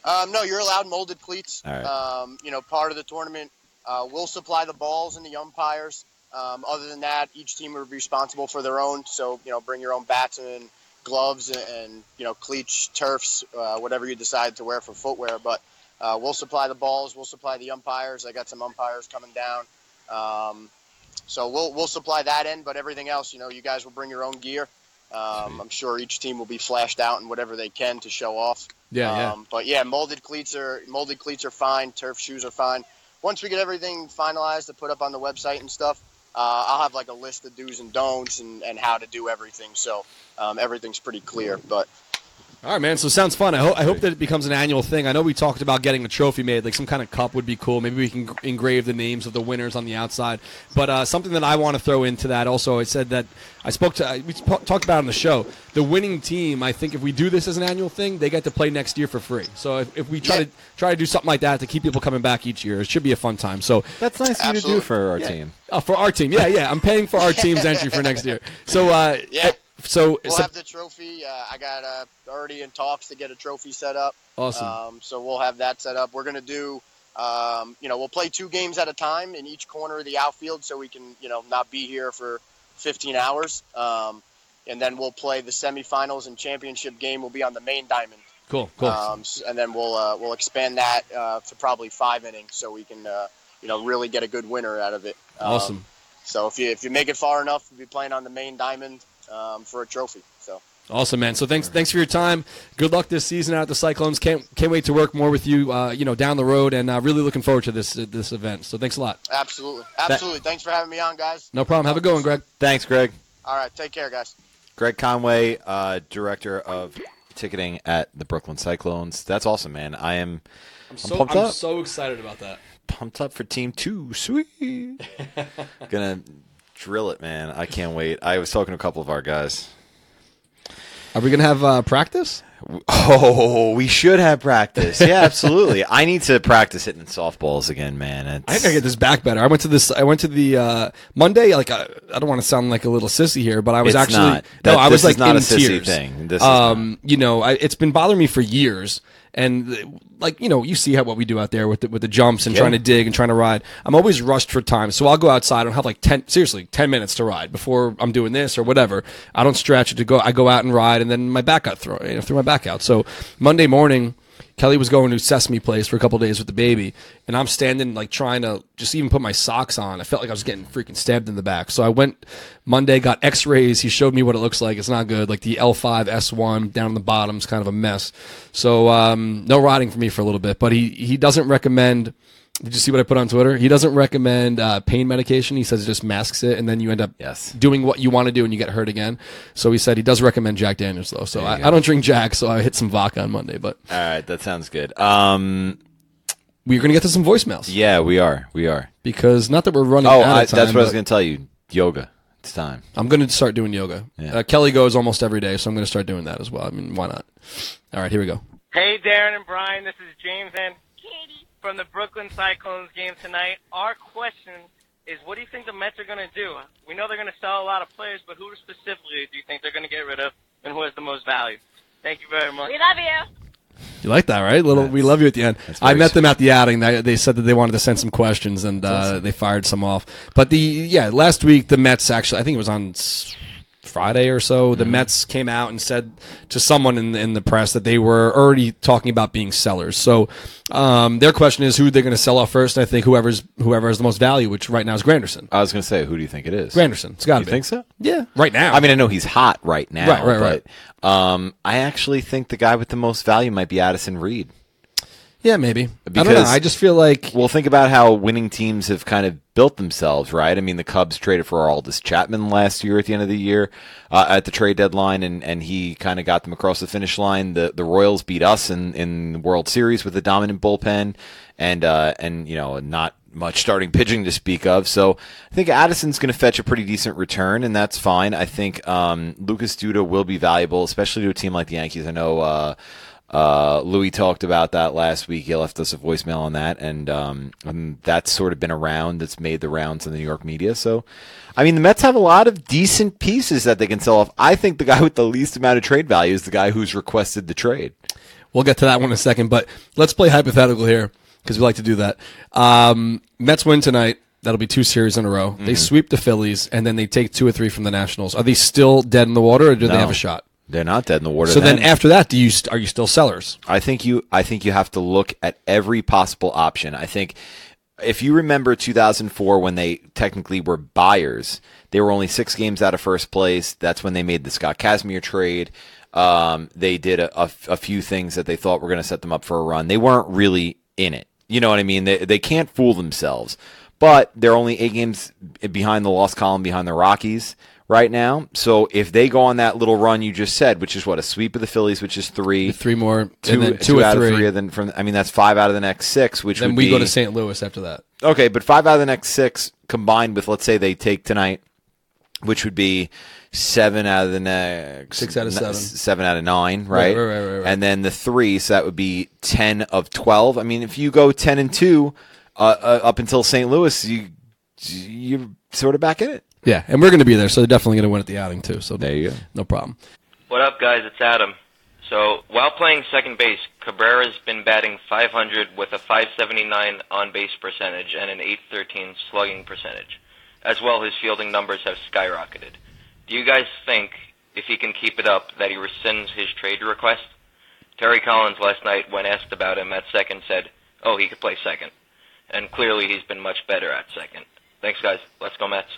Um, no, you're allowed molded cleats. Right. Um, you know, part of the tournament, uh, we'll supply the balls and the umpires. Um, other than that, each team will be responsible for their own. So, you know, bring your own bats and gloves and, and you know, cleats, turfs, uh, whatever you decide to wear for footwear. But uh, we'll supply the balls. We'll supply the umpires. I got some umpires coming down. Um, so we'll we'll supply that end, but everything else, you know, you guys will bring your own gear. Um, I'm sure each team will be flashed out in whatever they can to show off. Yeah, yeah. Um, but yeah, molded cleats are molded cleats are fine. Turf shoes are fine. Once we get everything finalized to put up on the website and stuff, uh, I'll have like a list of do's and don'ts and, and how to do everything. So um, everything's pretty clear. But All right, man. So sounds fun. I hope I hope that it becomes an annual thing. I know we talked about getting a trophy made, like some kind of cup would be cool. Maybe we can engrave the names of the winners on the outside. But uh, something that I want to throw into that also, I said that I spoke to I- we sp- talked about it on the show. The winning team, I think, if we do this as an annual thing, they get to play next year for free. So if, if we try to try to do something like that to keep people coming back each year, it should be a fun time. So That's nice of you to do for our Yeah. team. Oh, for our team, yeah, yeah. I'm paying for our team's entry for next year. So uh, yeah, so, we'll so have the trophy. Uh, I got uh, already in talks to get a trophy set up. Awesome. Um, so we'll have that set up. We're gonna do. Um, you know, we'll play two games at a time in each corner of the outfield, so we can, you know, not be here for 15 hours. Um, and then we'll play the semifinals and championship game. will be on the main diamond. cool, cool. Um, and then we'll uh, we'll expand that uh, to probably five innings, so we can, uh, you know, really get a good winner out of it. Um, Awesome. So if you if you make it far enough, we'll be playing on the main diamond um, for a trophy. So Awesome, man. So thanks, thanks for your time. Good luck this season out at the Cyclones. Can't can't wait to work more with you. Uh, you know, down the road, and uh, really looking forward to this uh, this event. So thanks a lot. absolutely, absolutely. Thanks for having me on, guys. No problem. Have a good one, Greg. Thanks, Greg. All right, take care, guys. Greg Conway, uh, director of ticketing at the Brooklyn Cyclones. That's awesome, man. I am. I'm, So pumped I'm up. so excited about that. pumped up for Team Two. Sweet. Gonna drill it, man. I can't wait. I was talking to a couple of our guys. Are we gonna have uh, practice? Oh, we should have practice. Yeah, absolutely. I need to practice hitting softballs again, man. It's, I think I get this back better. I went to this. I went to the uh, Monday. Like I, I don't want to sound like a little sissy here, but I was It's actually not. no. That- I was like not in a sissy tears. thing. This is um, you know, I, it's been bothering me for years, and uh, like you know, you see how what we do out there with the, with the jumps and Yeah. trying to dig and trying to ride. I'm always rushed for time, so I'll go outside and have like ten, seriously, ten minutes to ride before I'm doing this or whatever. I don't stretch it to go. I go out and ride, and then my back got thrown. You know, threw my back out. So Monday morning. Kelly was going to Sesame Place for a couple days with the baby, and I'm standing like trying to just even put my socks on. I felt like I was getting freaking stabbed in the back. So I went Monday, got X-rays. He showed me what it looks like. It's not good. Like the L5 S1 down the bottom is kind of a mess. So um, no riding for me for a little bit. But he he doesn't recommend. Did you see what I put on Twitter? He doesn't recommend uh, pain medication. He says it just masks it, and then you end up Yes. doing what you want to do, and you get hurt again. So he said he does recommend Jack Daniels, though. So I. I don't drink Jack, so I hit some vodka on Monday. But All right, that sounds good. Um, we're gonna get to some voicemails yeah, we are. We are. because not that we're running. Oh, out of I, time, that's what I was going to tell you. Yoga. It's time. I'm going to start doing yoga. Yeah. Uh, Kelly goes almost every day, so I'm going to start doing that as well. I mean, why not? All right, here we go. Hey, Darren and Brian, this is James and Katie from the Brooklyn Cyclones game tonight. Our question is, what do you think the Mets are going to do? We know they're going to sell a lot of players, but who specifically do you think they're going to get rid of, and who has the most value? Thank you very much. We love you. You like that, right? Little, we love you at the end. I very met them at the outing. They, they said that they wanted to send some questions, and uh, they fired some off. But the yeah, last week the Mets actually, I think it was on s- Friday or so. Mm-hmm. The Mets came out and said to someone in in the press that they were already talking about being sellers. So um, their question is who they're going to sell off first. I think whoever's whoever has the most value, which right now is Granderson. I was going to say, who do you think it is? Granderson. It's got to You be. think so? Yeah, right now. I mean, I know he's hot right now. Right, right, right. Um, I actually think the guy with the most value might be Addison Reed. Yeah, maybe. I don't know. Because- I just feel like Well, think about how winning teams have kind of built themselves, right? I mean, the Cubs traded for Aroldis Chapman last year at the end of the year uh, at the trade deadline, and, and he kind of got them across the finish line. The the Royals beat us in, in the World Series with a dominant bullpen, and uh, and you know not much starting pitching to speak of. So I think Addison's going to fetch a pretty decent return, and that's fine. I think um, Lucas Duda will be valuable, especially to a team like the Yankees. I know. Uh, uh, Louis talked about that last week. He left us a voicemail on that, and, um, and that's sort of been around. That's made the rounds in the New York media. So, I mean, the Mets have a lot of decent pieces that they can sell off. I think the guy with the least amount of trade value is the guy who's requested the trade. We'll get to that one in a second, but let's play hypothetical here because we like to do that. Um, Mets win tonight. That'll be two series in a row. Mm-hmm. They sweep the Phillies, and then they take two or three from the Nationals. Are they still dead in the water, or do they have a shot? They're not dead in the water. So then, after that, do you st- are you still sellers? I think you I think you have to look at every possible option. I think if you remember 2004 when they technically were buyers, they were only 6 games out of first place. That's when they made the Scott Kazmir trade. Um, they did a, a, a few things that they thought were going to set them up for a run. They weren't really in it. You know what I mean? They they can't fool themselves. But they're only 8 games behind the lost column behind the Rockies right now. So if they go on that little run you just said, which is what a sweep of the Phillies, which is three, Three more, two, and then two, two or out three. of three, and then from I mean that's five out of the next six, which then would we be go to St. Louis after that. okay, but five out of the next six combined with let's say they take tonight, which would be seven out of the next Six out of seven. seven out of nine, Right, right? right, right, right, right. And then the three, so that would be ten of twelve. I mean, if you go ten and two uh, uh, up until St. Louis, you you're sort of back in it. Yeah, and we're going to be there, so they're definitely going to win at the outing too. So there you go, no problem. What up, guys? It's Adam. So, while playing second base, Cabrera's been batting 500 with a 579 on base percentage and an 813 slugging percentage. As well, his fielding numbers have skyrocketed. Do you guys think, if he can keep it up, that he rescinds his trade request? Terry Collins last night, when asked about him at second, said, oh, he could play second. And clearly he's been much better at second. Thanks, guys. Let's go, Mets.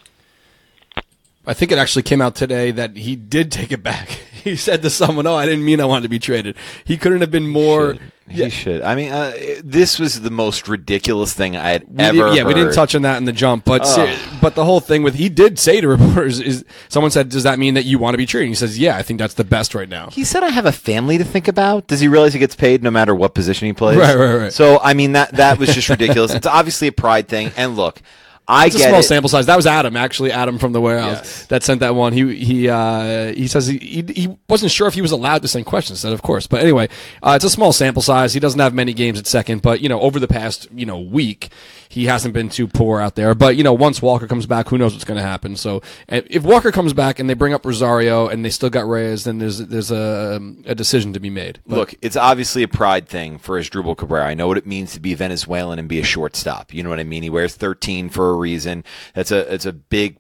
I think it actually came out today that he did take it back. He said to someone, "Oh, I didn't mean I wanted to be traded." He couldn't have been more. He should. I mean, uh, this was the most ridiculous thing I had We ever. did- yeah, we didn't touch on that in the jump, but ser- but the whole thing with he did say to reporters is someone said, "Does that mean that you want to be traded?" He says, "Yeah, I think that's the best right now." He said, "I have a family to think about." Does he realize he gets paid no matter what position he plays? Right, right, right. So, I mean that that was just ridiculous. it's obviously a pride thing. And look, I it's a get small it. sample size. That was Adam, actually, Adam from the warehouse that sent that one. He he uh, he says he, he he wasn't sure if he was allowed to send questions. Said of course, but anyway, uh, it's a small sample size. He doesn't have many games at second, but you know over the past you know week, he hasn't been too poor out there. But you know once Walker comes back, who knows what's going to happen? So and if Walker comes back and they bring up Rosario and they still got Reyes, then there's there's a a decision to be made. But- Look, it's obviously a pride thing for his Asdrubal Cabrera. I know what it means to be Venezuelan and be a shortstop. You know what I mean? He wears 13 for a reason. That's a it's a big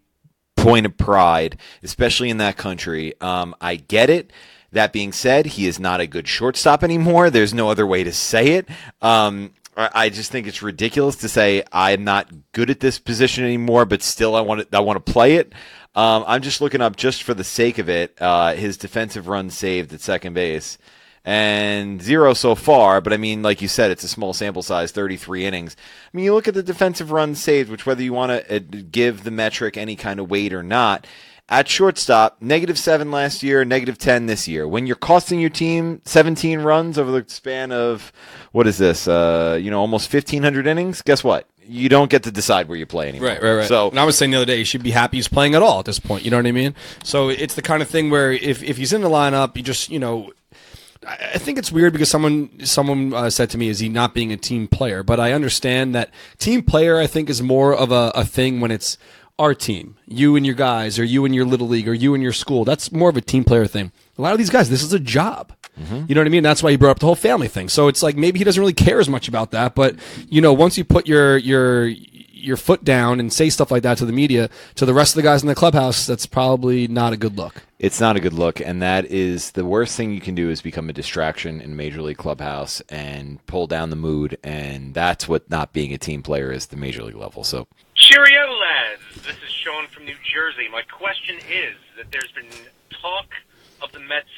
point of pride, especially in that country. Um, I get it. That being said, he is not a good shortstop anymore. There's no other way to say it. Um, I just think it's ridiculous to say I'm not good at this position anymore, but still I want to I want to play it. Um, I'm just looking up just for the sake of it. Uh, his defensive run saved at second base, and zero so far. But I mean, like you said, it's a small sample size, 33 innings. I mean, you look at the defensive run saved, which whether you want to uh, give the metric any kind of weight or not. At shortstop, negative seven last year, negative 10 this year. When you're costing your team 17 runs over the span of, what is this, uh, you know, almost 1,500 innings, guess what? You don't get to decide where you play anymore. Right, right, right. So and I was saying the other day, he should be happy he's playing at all at this point. You know what I mean? So it's the kind of thing where if, if he's in the lineup, you just you know, I I think it's weird because someone someone uh, said to me, "Is he not being a team player?" But I understand that team player. I think is more of a, a thing when it's our team, you and your guys, or you and your little league, or you and your school. That's more of a team player thing. A lot of these guys, this is a job. Mm-hmm. You know what I mean? That's why he brought up the whole family thing. So it's like maybe he doesn't really care as much about that, but you know, once you put your your your foot down and say stuff like that to the media, to the rest of the guys in the clubhouse, that's probably not a good look. It's not a good look, and that is the worst thing you can do is become a distraction in Major League Clubhouse and pull down the mood, and that's what not being a team player is the Major League level. So Cheerio, lads. This is Sean from New Jersey. My question is that there's been talk of the Mets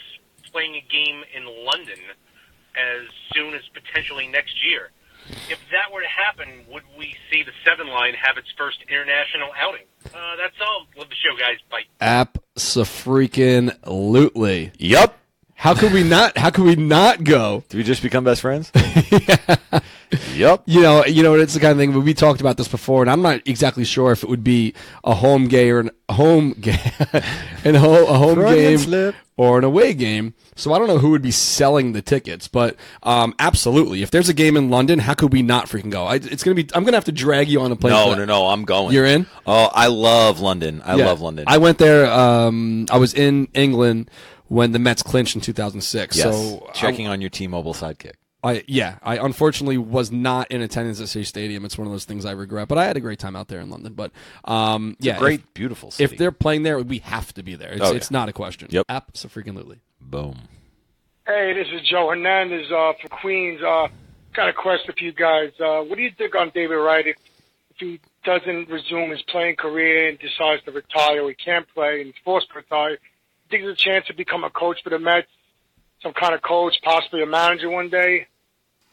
playing a game in London as soon as potentially next year. If that were to happen, would we see the seven line have its first international outing? Uh, that's all. Love the show, guys. Bye. Abso-freaking-lutely. Yep. How could we not? How could we not go? Do we just become best friends? Yep. You know, you know, it's the kind of thing. We talked about this before, and I'm not exactly sure if it would be a home game or an, a home game, and a, ho- a home Freudian game slip. or an away game. So I don't know who would be selling the tickets, but um, absolutely, if there's a game in London, how could we not freaking go? I, it's gonna be. I'm gonna have to drag you on a plane. no, no, no, I'm going. You're in? Oh, I love London. I Yeah. love London. I went there. Um, I was in England when the Mets clinched in 2006. yes. So checking on your T-Mobile sidekick. I yeah, I unfortunately was not in attendance at Shea Stadium. It's one of those things I regret, but I had a great time out there in London. But um, It's a yeah, great, if, beautiful city. If they're playing there, we have to be there. It's, Oh, yeah. it's not a question. Yep. absolutely. Boom. Hey, this is Joe Hernandez uh, from Queens. Uh, got a question for you guys. Uh, what do you think on David Wright if, if he doesn't resume his playing career and decides to retire, or he can't play and he's forced to retire? Think there's a chance to become a coach for the Mets, some kind of coach, possibly a manager one day?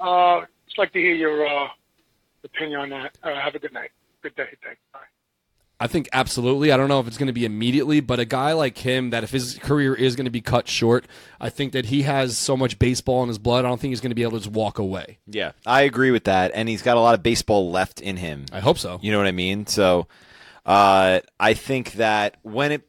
Uh, just like to hear your uh, opinion on that. Uh, have a good night. Good day. Thanks. Bye. I think absolutely. I don't know if it's going to be immediately, but a guy like him, that if his career is going to be cut short, I think that he has so much baseball in his blood. I don't think he's going to be able to just walk away. Yeah, I agree with that, and he's got a lot of baseball left in him. I hope so. You know what I mean? So, uh, I think that when it,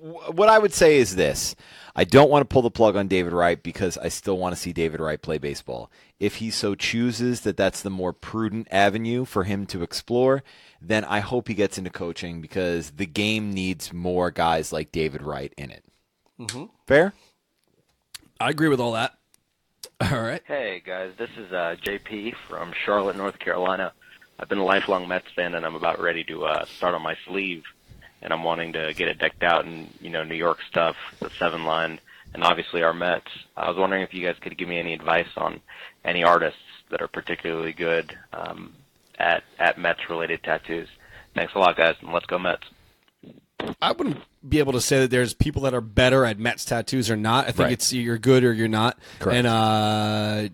what I would say is this: I don't want to pull the plug on David Wright because I still want to see David Wright play baseball. If he so chooses that that's the more prudent avenue for him to explore, then I hope he gets into coaching because the game needs more guys like David Wright in it. Mm-hmm. Fair? I agree with all that. All right. Hey guys, this is uh, JP from Charlotte, North Carolina. I've been a lifelong Mets fan, and I'm about ready to uh, start on my sleeve. And I'm wanting to get it decked out in you know New York stuff, the seven line, and obviously our Mets. I was wondering if you guys could give me any advice on any artists that are particularly good um, at at Mets related tattoos. Thanks a lot, guys, and let's go Mets. I wouldn't be able to say that there's people that are better at Mets tattoos or not. I think Right. it's you're good or you're not. Correct. And uh,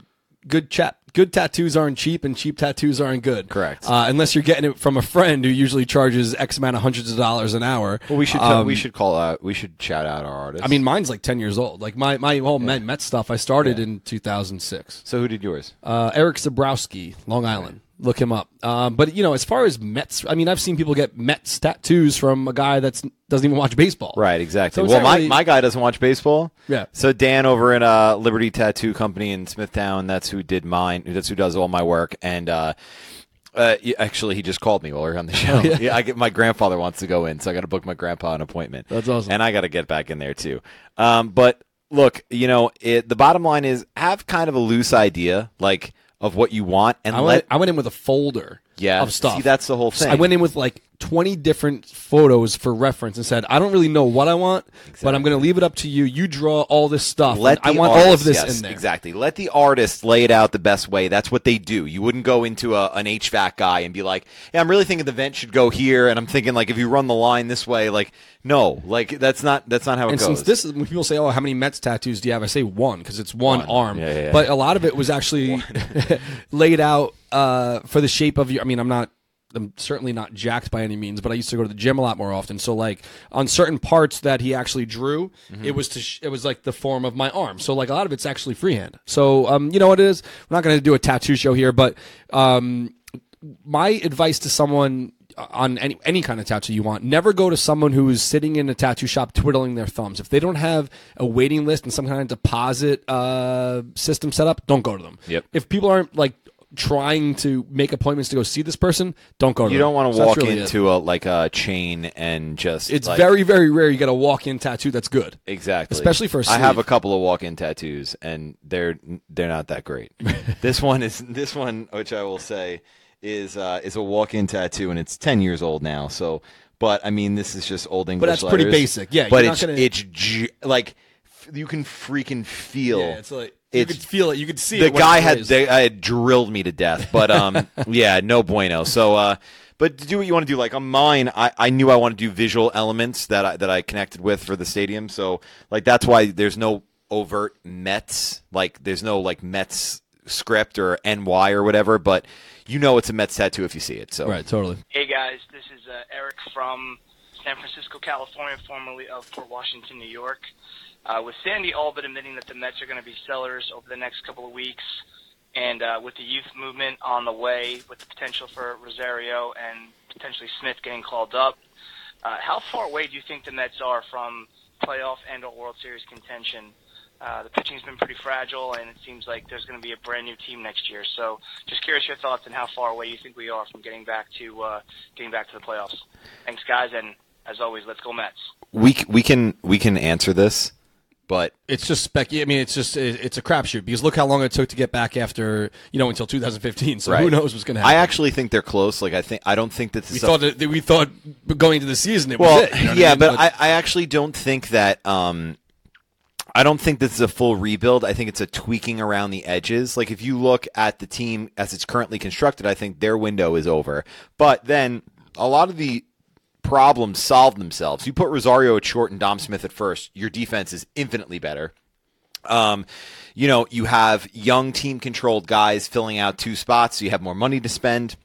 good chat. Good tattoos aren't cheap, and cheap tattoos aren't good. Correct. Uh, unless you're getting it from a friend who usually charges X amount of hundreds of dollars an hour. Well, we should Um, we should call out we should shout out our artists. I mean, mine's like ten years old. Like my my whole Met Met stuff, I started in 2006. So who did yours? Uh, Eric Zabrowski, Long Island. Look him up. Um, but you know, as far as Mets, I mean, I've seen people get Mets tattoos from a guy that doesn't even watch baseball. Right, exactly. So well, my, really- my guy doesn't watch baseball. Yeah. So Dan over in uh, Liberty Tattoo Company in Smithtown, that's who did mine. That's who does all my work. And uh, uh, actually, he just called me while we were on the show. Oh, yeah? yeah. I get my grandfather wants to go in, so I got to book my grandpa an appointment. That's awesome. And I got to get back in there too. Um, but look, you know, it, the bottom line is have kind of a loose idea, like of what you want, and I let I went in with a folder. Yeah. of stuff. See, that's the whole So thing. I went in with like 20 different photos for reference and said, I don't really know what I want, but I'm going to leave it up to you. You draw all this stuff. Let I want all of this yes, in there. Exactly. Let the artist lay it out the best way. That's what they do. You wouldn't go into a, an HVAC guy and be like, "Yeah, I'm really thinking the vent should go here," and I'm thinking like if you run the line this way, like no, like that's not that's not how it and goes. since this is when people say, "Oh, how many Mets tattoos do you have?" I say one because it's one, One. arm. Yeah, yeah, yeah. But a lot of it was actually laid out uh, for the shape of your. I mean, I'm not. I'm certainly not jacked by any means, but I used to go to the gym a lot more often. So, like on certain parts that he actually drew, Mm-hmm. it was to sh- it was like the form of my arm. So, like a lot of it's actually freehand. So, um, you know what it is? We're not going to do a tattoo show here, but um, my advice to someone on any any kind of tattoo you want, never go to someone who is sitting in a tattoo shop twiddling their thumbs. If they don't have a waiting list and some kind of deposit uh, system set up, don't go to them. Yep. If people aren't like trying to make appointments to go see this person, don't go to you don't want to So walk really it. into a like a chain and just. It's like- very very rare you get a walk-in tattoo that's good. Exactly. Especially for I have a couple of walk-in tattoos, and they're they're not that great. this one is this one, which I will say is uh, is a walk-in tattoo, and it's ten years old now. So, but I mean, this is just old English. But that's pretty basic. Yeah, but you're not it's gonna- it's like you can freaking feel. Yeah, it's like you could feel it. You could see the it. when guy it's had they, I had drilled me to death, but um, yeah, no bueno. So, uh, but do what you want to do. Like on mine, I, I knew I wanted to do visual elements that I, that I connected with for the stadium. So, like that's why there's no overt Mets. Like there's no like Mets script or NY or whatever. But you know it's a Mets tattoo if you see it. So right, totally. Hey guys, this is uh, Eric from San Francisco, California, formerly of Port Washington, New York. Uh, with Sandy all but admitting that the Mets are going to be sellers over the next couple of weeks, and uh, with the youth movement on the way, with the potential for Rosario and potentially Smith getting called up, uh, how far away do you think the Mets are from playoff and or World Series contention? Uh, the pitching's been pretty fragile, and it seems like there's going to be a brand new team next year. So, just curious your thoughts on how far away you think we are from getting back to uh, getting back to the playoffs. Thanks, guys, and as always, let's go Mets. we we can we can answer this, but it's just spec. I mean, it's just it's a crapshoot because look how long it took to get back after you know until 2015. So who knows what's going to happen? I actually think they're close. Like I think I don't think that this we is a- thought that we thought going into the season it well, was it. you know what I yeah, mean? but I, I actually don't think that. Um, I don't think this is a full rebuild. I think it's a tweaking around the edges. Like if you look at the team as it's currently constructed, I think their window is over. But then a lot of the problems solve themselves. You put Rosario at short and Dom Smith at first, your defense is infinitely better. Um, you know, you have young team controlled guys filling out two spots, so you have more money to spend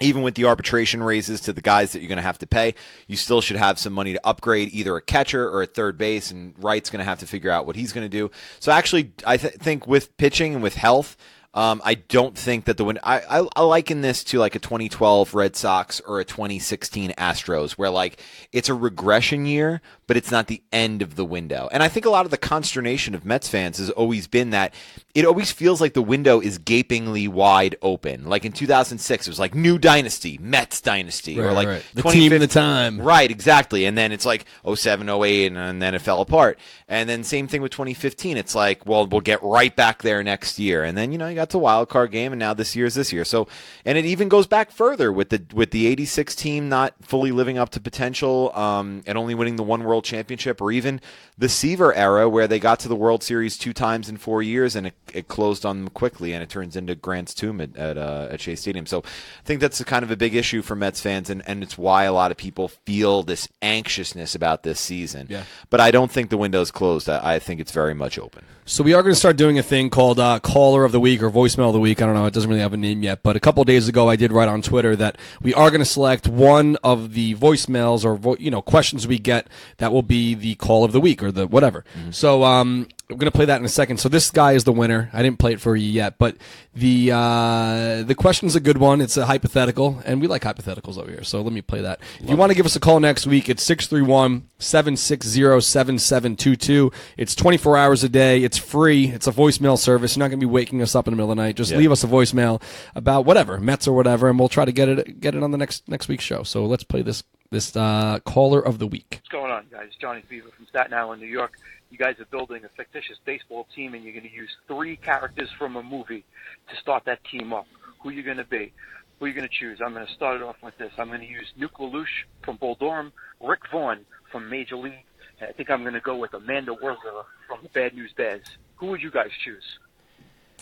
even with the arbitration raises to the guys that you're going to have to pay, you still should have some money to upgrade either a catcher or a third base. And Wright's going to have to figure out what he's going to do. So actually, I th- think with pitching and with health, um, I don't think that the win. I, I I liken this to like a 2012 Red Sox or a 2016 Astros, where like it's a regression year, but it's not the end of the window. And I think a lot of the consternation of Mets fans has always been that it always feels like the window is gapingly wide open. Like in 2006, it was like new dynasty, Mets dynasty, or like right. The team and the time. Right, exactly. And then it's like 07, 08, and, and then it fell apart. And then same thing with 2015. It's like, well, we'll get right back there next year. And then, you know, you got the wild card game and now this year is this year. So, and it even goes back further with the, with the 86 team not fully living up to potential, um, and only winning the one world championship or even the Seaver era where they got to the World Series two times in four years and it, it closed on them quickly and it turns into Grant's tomb at, at, uh, at Shea Stadium. So I think that's a kind of a big issue for Mets fans and, and it's why a lot of people feel this anxiousness about this season. Yeah. But I don't think the window's closed. I, I think it's very much open. So we are going to start doing a thing called uh, Caller of the Week or Voicemail of the Week. I don't know; it doesn't really have a name yet. But a couple days ago, I did write on Twitter that we are going to select one of the voicemails or vo- you know questions we get that will be the call of the week or the whatever. So um, I'm going to play that in a second. So this guy is the winner. I didn't play it for you yet, but the uh, the question's a good one. It's a hypothetical, and we like hypotheticals over here. So let me play that. If you want to give us a call next week, it's 631 760 7722. It's 24 hours a day. It's free. It's a voicemail service. You're not going to be waking us up in the middle of the night. Just Yeah. leave us a voicemail about whatever, Mets or whatever, and we'll try to get it get it on the next next week's show. So let's play this this uh, caller of the week. What's going on, guys? Johnny Beaver from Staten Island, New York. You guys are building a fictitious baseball team, and you're going to use three characters from a movie to start that team up. Who are you going to be? Who are you going to choose? I'm going to start it off with this. I'm going to use Nuke LaLoosh from Bull Durham, Rick Vaughn from Major League. and I think I'm going to go with Amanda Werther from Bad News Bears. Who would you guys choose?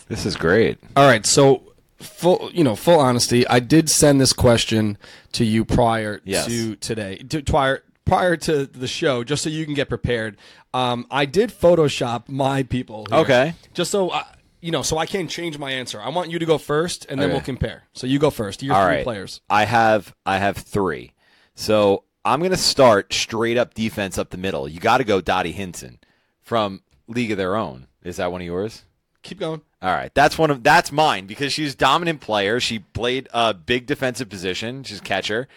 This is great. All right, so full, you know, full honesty, I did send this question to you prior Yes. to today, to, prior prior to the show, just so you can get prepared. Um, I did Photoshop my people. here, Okay. just so I, you know, so I can change my answer. I want you to go first, and then Okay. we'll compare. So you go first. Your All three right. players. I have I have three. So I'm gonna start straight up defense up the middle. You got to go Dottie Hinson from League of Their Own. Is that one of yours? Keep going. All right, that's one of that's mine because she's a dominant player. She played a big defensive position. She's a catcher,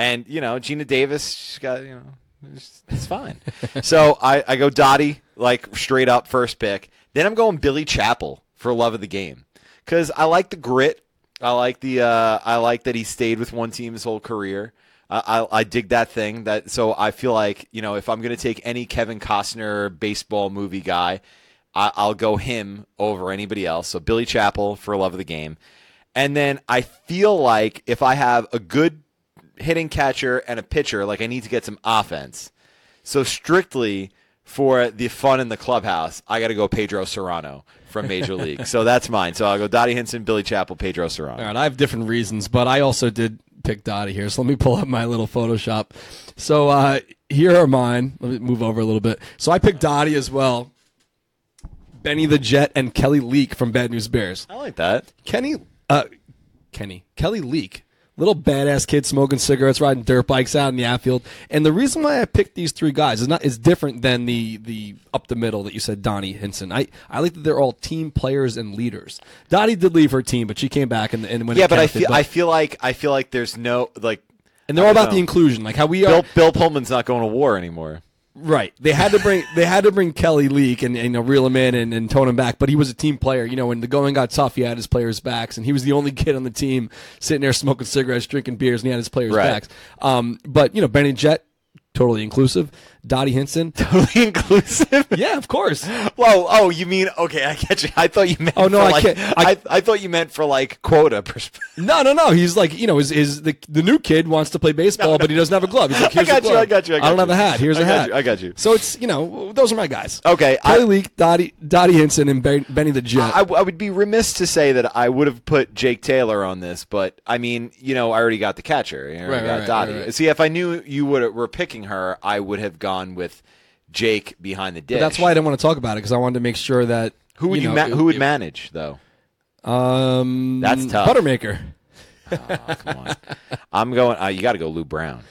and you know Geena Davis. She's got you know it's, it's fine. so I I go Dottie like straight up first pick. Then I'm going Billy Chapel for love of the game because I like the grit. I like the uh, I like that he stayed with one team his whole career. I, I, dig that thing. That so I feel like you know if I'm to take any Kevin Costner baseball movie guy, I, I'll go him over anybody else. So Billy Chapel for love of the game, and then I feel like if I have a good hitting catcher and a pitcher, like I need to get some offense. So strictly for the fun in the clubhouse, I got to go Pedro Cerrano from Major League. So that's mine. So I'll go Dottie Hinson, Billy Chapel, Pedro Cerrano. All right, I have different reasons, but I also did pick Dottie here. So let me pull up my little Photoshop. So uh, here are mine. Let me move over a little bit. So I picked Dottie as well. Benny the Jet and Kelly Leak from Bad News Bears. I like that. Kenny, uh, Kenny, Kelly Leak, little badass kid smoking cigarettes, riding dirt bikes out in the outfield. And the reason why I picked these three guys is not is different than the the up the middle that you said, Donnie Hinson. I I like that they're all team players and leaders. Dottie did leave her team, but she came back and and when yeah, but I counted, feel I feel like I feel like there's no like, and they're all I about the inclusion, like how we Bill are. Bill Pullman's not going to war anymore. Right. They had to bring they had to bring Kelly Leak and, and you know reel him in and, and tone him back, but he was a team player. You know, when the going got tough, he had his players' backs, and he was the only kid on the team sitting there smoking cigarettes, drinking beers, and he had his players' Right. backs. Um, but you know, Benny Jet, totally inclusive. Dottie Hinson, totally inclusive. yeah, of course. Whoa! Oh, you mean okay? I get you. I thought you meant. Oh, no, for, I like, can't- I, I thought you meant for like quota perspective. No, no, no. He's like, you know, his, his the, the new kid wants to play baseball, but he doesn't have a glove. He's like, I got a you. I got you, I got don't you. have a hat. Here's I a hat. you, I got you. So it's you know, those are my guys. Okay, Kelly I- Leak, Dottie, Dottie Hinson, and ben, Benny the Jet. I, I would be remiss to say that I would have put Jake Taylor on this, but I mean, you know, I already got the catcher. I already Right, got right, Dottie. right, right. See, if I knew you would were picking her, I would have gone with Jake behind the dish. But that's why I didn't want to talk about it because I wanted to make sure that Who would you, know, ma- who would it- manage though? Um, That's tough. Buttermaker. I'm going. Uh, you got to go Lou Brown.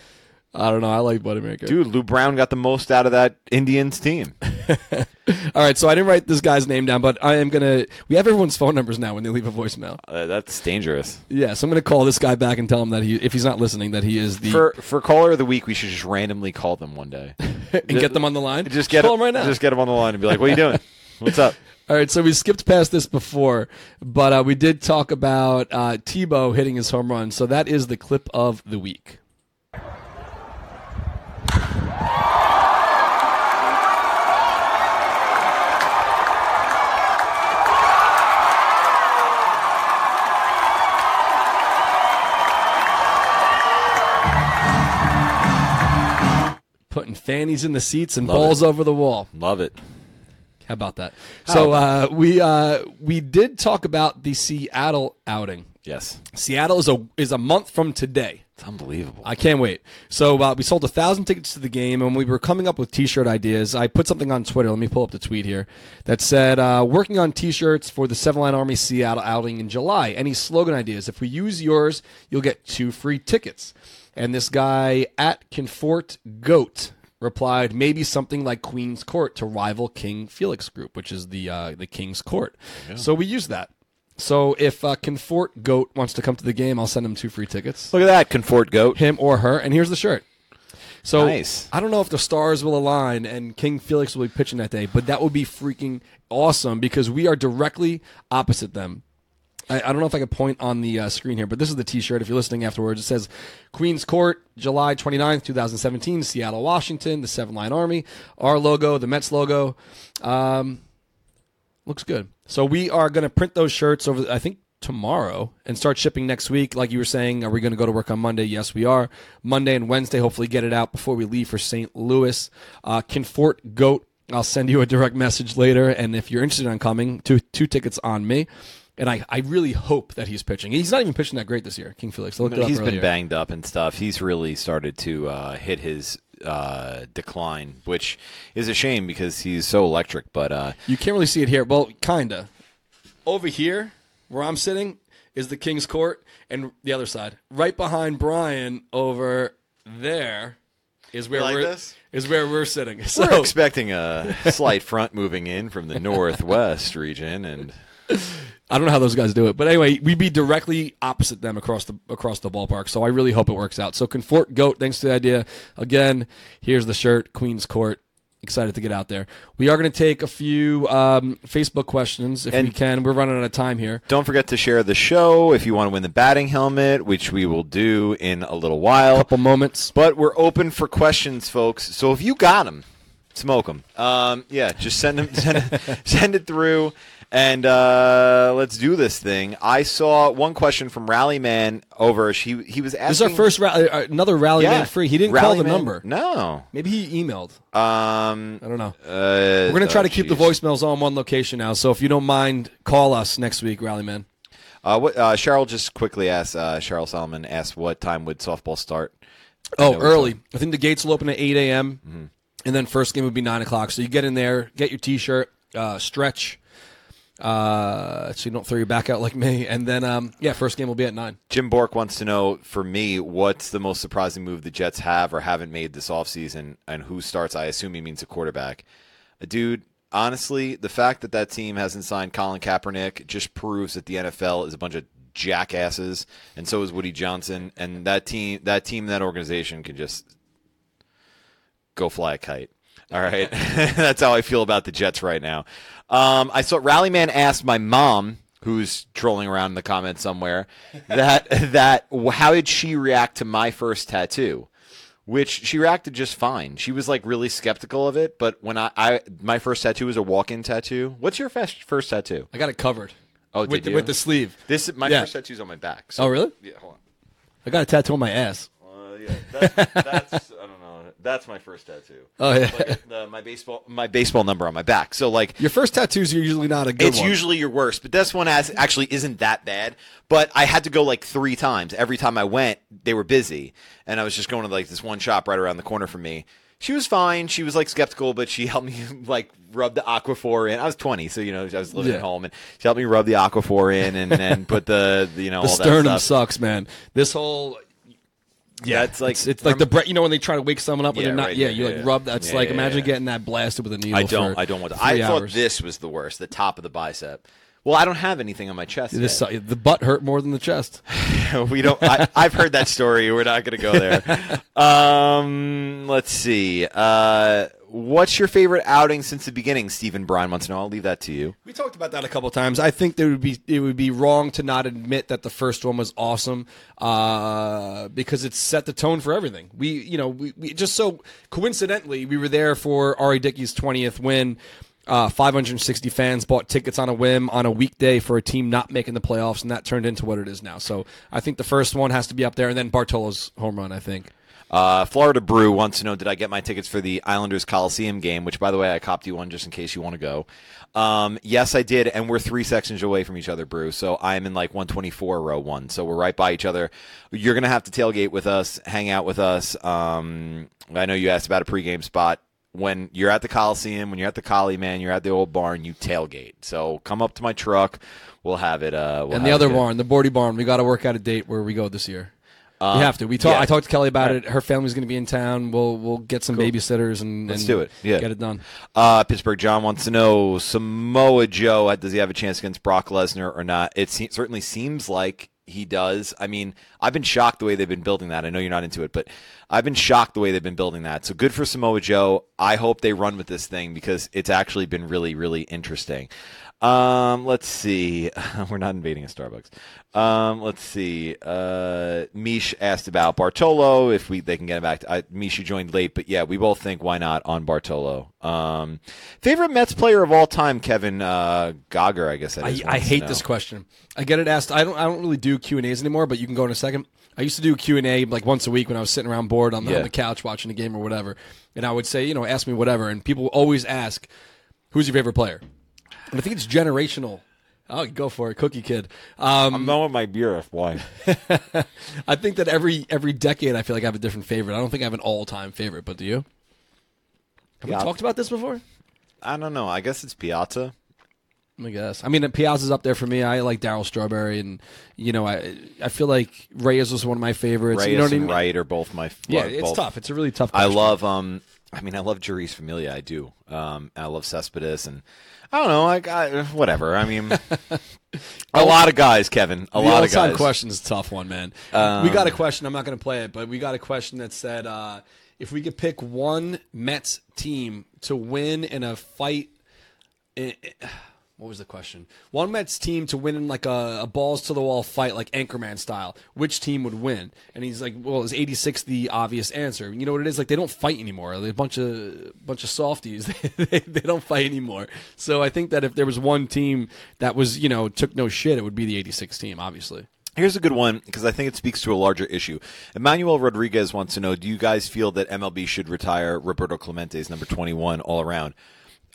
I don't know. I like Buttermaker. Dude, Lou Brown got the most out of that Indians team. All right, so I didn't write this guy's name down, but I am gonna. We have everyone's phone numbers now when they leave a voicemail. Uh, that's dangerous. Yeah, so I'm gonna call this guy back and tell him that he, if he's not listening, that he is the For for caller of the week, we should just randomly call them one day and get them on the line. Just get call them right now. Just get them on the line and be like, "What are you doing? What's up?" All right, so we skipped past this before, but uh, we did talk about uh, Tebow hitting his home run. So that is the clip of the week. Fannies in the seats and Love balls it. over the wall. Love it. How about that? How So about uh, we uh, we did talk about the Seattle outing. Yes, Seattle is a is a month from today. It's unbelievable. I can't wait. So uh, we sold a thousand tickets to the game, and we were coming up with T-shirt ideas. I put something on Twitter. Let me pull up the tweet here that said, uh, "Working on T-shirts for the Seven Line Army Seattle outing in July. Any slogan ideas? If we use yours, you'll get two free tickets." And this guy at Confort Goat replied, "Maybe something like Queen's Court to rival King Felix Group, which is the uh, the King's Court." So we use that. So if uh, Confort Goat wants to come to the game, I'll send him two free tickets. Look at that, Confort Goat. Him or her. And here's the shirt. So Nice. I don't know if the stars will align and King Felix will be pitching that day, but that would be freaking awesome because we are directly opposite them. I, I don't know if I can point on the uh, screen here, but this is the T-shirt. If you're listening afterwards, it says Queens Court, July 29th, 2017, Seattle, Washington, the Seven Line Army. Our logo, the Mets logo. Um, looks good. So we are going to print those shirts over. I think tomorrow and start shipping next week. Like you were saying, are we going to go to work on Monday? Yes, we are. Monday and Wednesday, hopefully, get it out before we leave for St. Louis. Uh, Confort Goat. I'll send you a direct message later, and if you're interested in coming, two two tickets on me. And I, I really hope that he's pitching. He's not even pitching that great this year, King Felix. I looked it up He's been banged up and stuff. He's really started to uh, hit his uh, decline, which is a shame because he's so electric. But uh, You can't really see it here. Well, kinda. Over here, where I'm sitting, is the King's Court, and the other side, right behind Brian, over there, is where like we're this? is where we're sitting. So we're expecting a slight front moving in from the northwest region, and I don't know how those guys do it, but anyway, we'd be directly opposite them across the across the ballpark. So I really hope it works out. So Confort Goat, thanks to the idea. Again, here's the shirt, Queens Court. Excited to get out there. We are going to take a few um, Facebook questions if we can. We're running out of time here. Don't forget to share the show if you want to win the batting helmet, which we will do in a little while. Couple moments. But we're open for questions, folks. So if you got them, smoke them. Um, yeah, just send them, send send it through, and uh, let's do this thing. I saw one question from Rallyman over. He he was asking. This is our first rally, uh, another rally Yeah. man free. He didn't call the Rallyman- number. No, maybe he emailed. Um, I don't know. Uh, We're going to try oh, to keep the jeez. voicemails on one location now. So if you don't mind, call us next week, Rally Man. Uh, what, uh, Cheryl just quickly asked. Uh, Cheryl Solomon asked, "What time would softball start?" Oh, know early. I think the gates will open at 8 a.m. Mm-hmm. And then first game would be 9 o'clock. So you get in there, get your t shirt, uh, stretch, uh, so you don't throw your back out like me. And then, um, yeah, first game will be at 9. Jim Bork wants to know for me what's the most surprising move the Jets have or haven't made this offseason and who starts. I assume he means a quarterback. Uh, Dude, honestly, the fact that that team hasn't signed Colin Kaepernick just proves that the NFL is a bunch of jackasses, and so is Woody Johnson. And that team, that team, that organization can just go fly a kite. All right, that's how I feel about the Jets right now. Um, I saw Rallyman asked my mom, who's trolling around in the comments somewhere, that that how did she react to my first tattoo? Which she reacted just fine. She was like really skeptical of it, but when I, I my first tattoo was a walk-in tattoo. What's your first first tattoo? I got it covered. Oh, with did the, you? with the sleeve. This my Yeah. first tattoo's on my back. oh, really? Yeah, hold on. I got a tattoo on my ass. Uh, yeah, that's, that's I don't know. That's my first tattoo. Oh, yeah. Like, uh, my baseball my baseball number on my back. So like Your first tattoos are usually not a good it's one. usually your worst, but this one has, actually isn't that bad. But I had to go like three times. Every time I went, they were busy, and I was just going to like this one shop right around the corner from me. She was fine. She was like skeptical, but she helped me like rub the Aquaphor in. I was 20, so you know I was living Yeah. at home, and she helped me rub the Aquaphor in, and then put the you know the all sternum that stuff. sucks, man. This whole Yeah, it's like it's, it's like the bre- you know when they try to wake someone up when Yeah, they're not right, yeah yeah, you like yeah. rub that's like imagine getting that blasted with a needle I don't. I don't want to. I thought this was the worst. The top of the bicep. Well, I don't have anything on my chest. This, the butt hurt more than the chest. we don't. I, I've heard that story. We're not going to go there. Um, let's see. Uh, what's your favorite outing since the beginning? Stephen Bryan wants to know. I'll leave that to you. We talked about that a couple times. I think there would be it would be wrong to not admit that the first one was awesome uh, because it set the tone for everything. We you know we, we just so coincidentally we were there for R.A. Dickey's twentieth win. Uh, 560 fans bought tickets on a whim on a weekday for a team not making the playoffs, and that turned into what it is now. So I think the first one has to be up there, and then Bartolo's home run. I think. Uh, Florida Brew wants to know: Did I get my tickets for the Islanders Coliseum game? Which, by the way, I copped you one just in case you want to go. Um, yes, I did, and we're three sections away from each other, Brew. So I'm in like 124 row one, so we're right by each other. You're gonna have to tailgate with us, hang out with us. Um, I know you asked about a pregame spot. When you're at the Coliseum, when you're at the Collie Man, you're at the old barn, you tailgate. So come up to my truck. We'll have it. Uh, we'll and the other barn, the Bordy barn, we got to work out a date where we go this year. Uh, we have to. We talk, yeah. I talked to Kelly about Right. it. Her family's going to be in town. We'll we'll get some Cool. babysitters and Let's and do it. Yeah, get it done. Uh, Pittsburgh John wants to know Samoa Joe. uh, Does he have a chance against Brock Lesnar or not? It se- certainly seems like he does. I mean, I've been shocked the way they've been building that. I know you're not into it, but I've been shocked the way they've been building that. So good for Samoa Joe. I hope they run with this thing because it's actually been really, really interesting. Um, let's see. We're not invading a Starbucks. Um, let's see. Uh, Mish asked about Bartolo if we they can get him back. To, I, Mish, you joined late, but yeah, we both think why not on Bartolo. Um, favorite Mets player of all time, Kevin uh, Gogger, I guess that I. I hate this question. I get it asked. I don't. I don't really do Q and A's anymore. But you can go in a second. I used to do Q and A like once a week when I was sitting around bored on the, Yeah. on the couch watching a game or whatever, and I would say, you know, ask me whatever, and people always ask, "Who's your favorite player?" I think it's generational. Oh, go for it, Cookie Kid. Um, I'm done with my beer. Why? I think that every every decade, I feel like I have a different favorite. I don't think I have an all time favorite, but do you? Have Yeah. we talked about this before? I don't know. I guess it's Piazza. I guess. I mean, Piazza's up there for me. I like Darryl Strawberry, and you know, I I feel like Reyes was one of my favorites. Reyes you know what I and mean? Wright are both my. Yeah, both- it's tough. It's a really tough. I love. Um, I mean, I love Jeurys Familia. I do. Um, I love Cespedes, and I don't know. Like, I, whatever. I mean, a lot of guys, Kevin. A the lot of guys. question is a tough one, man. Um, we got a question. I'm not going to play it, but we got a question that said, uh, if we could pick one Mets team to win in a fight, i- i- what was the question? One Mets team to win in like a, a balls to the wall fight, like Anchorman style. Which team would win? And he's like, well, is 86 the obvious answer? You know what it is? Like they don't fight anymore. They're a bunch of bunch of softies. they, they don't fight anymore. So I think that if there was one team that was, you know, took no shit, it would be the 86 team, obviously. Here's a good one because I think it speaks to a larger issue. Emmanuel Rodriguez wants to know: Do you guys feel that MLB should retire Roberto Clemente's number 21 all around?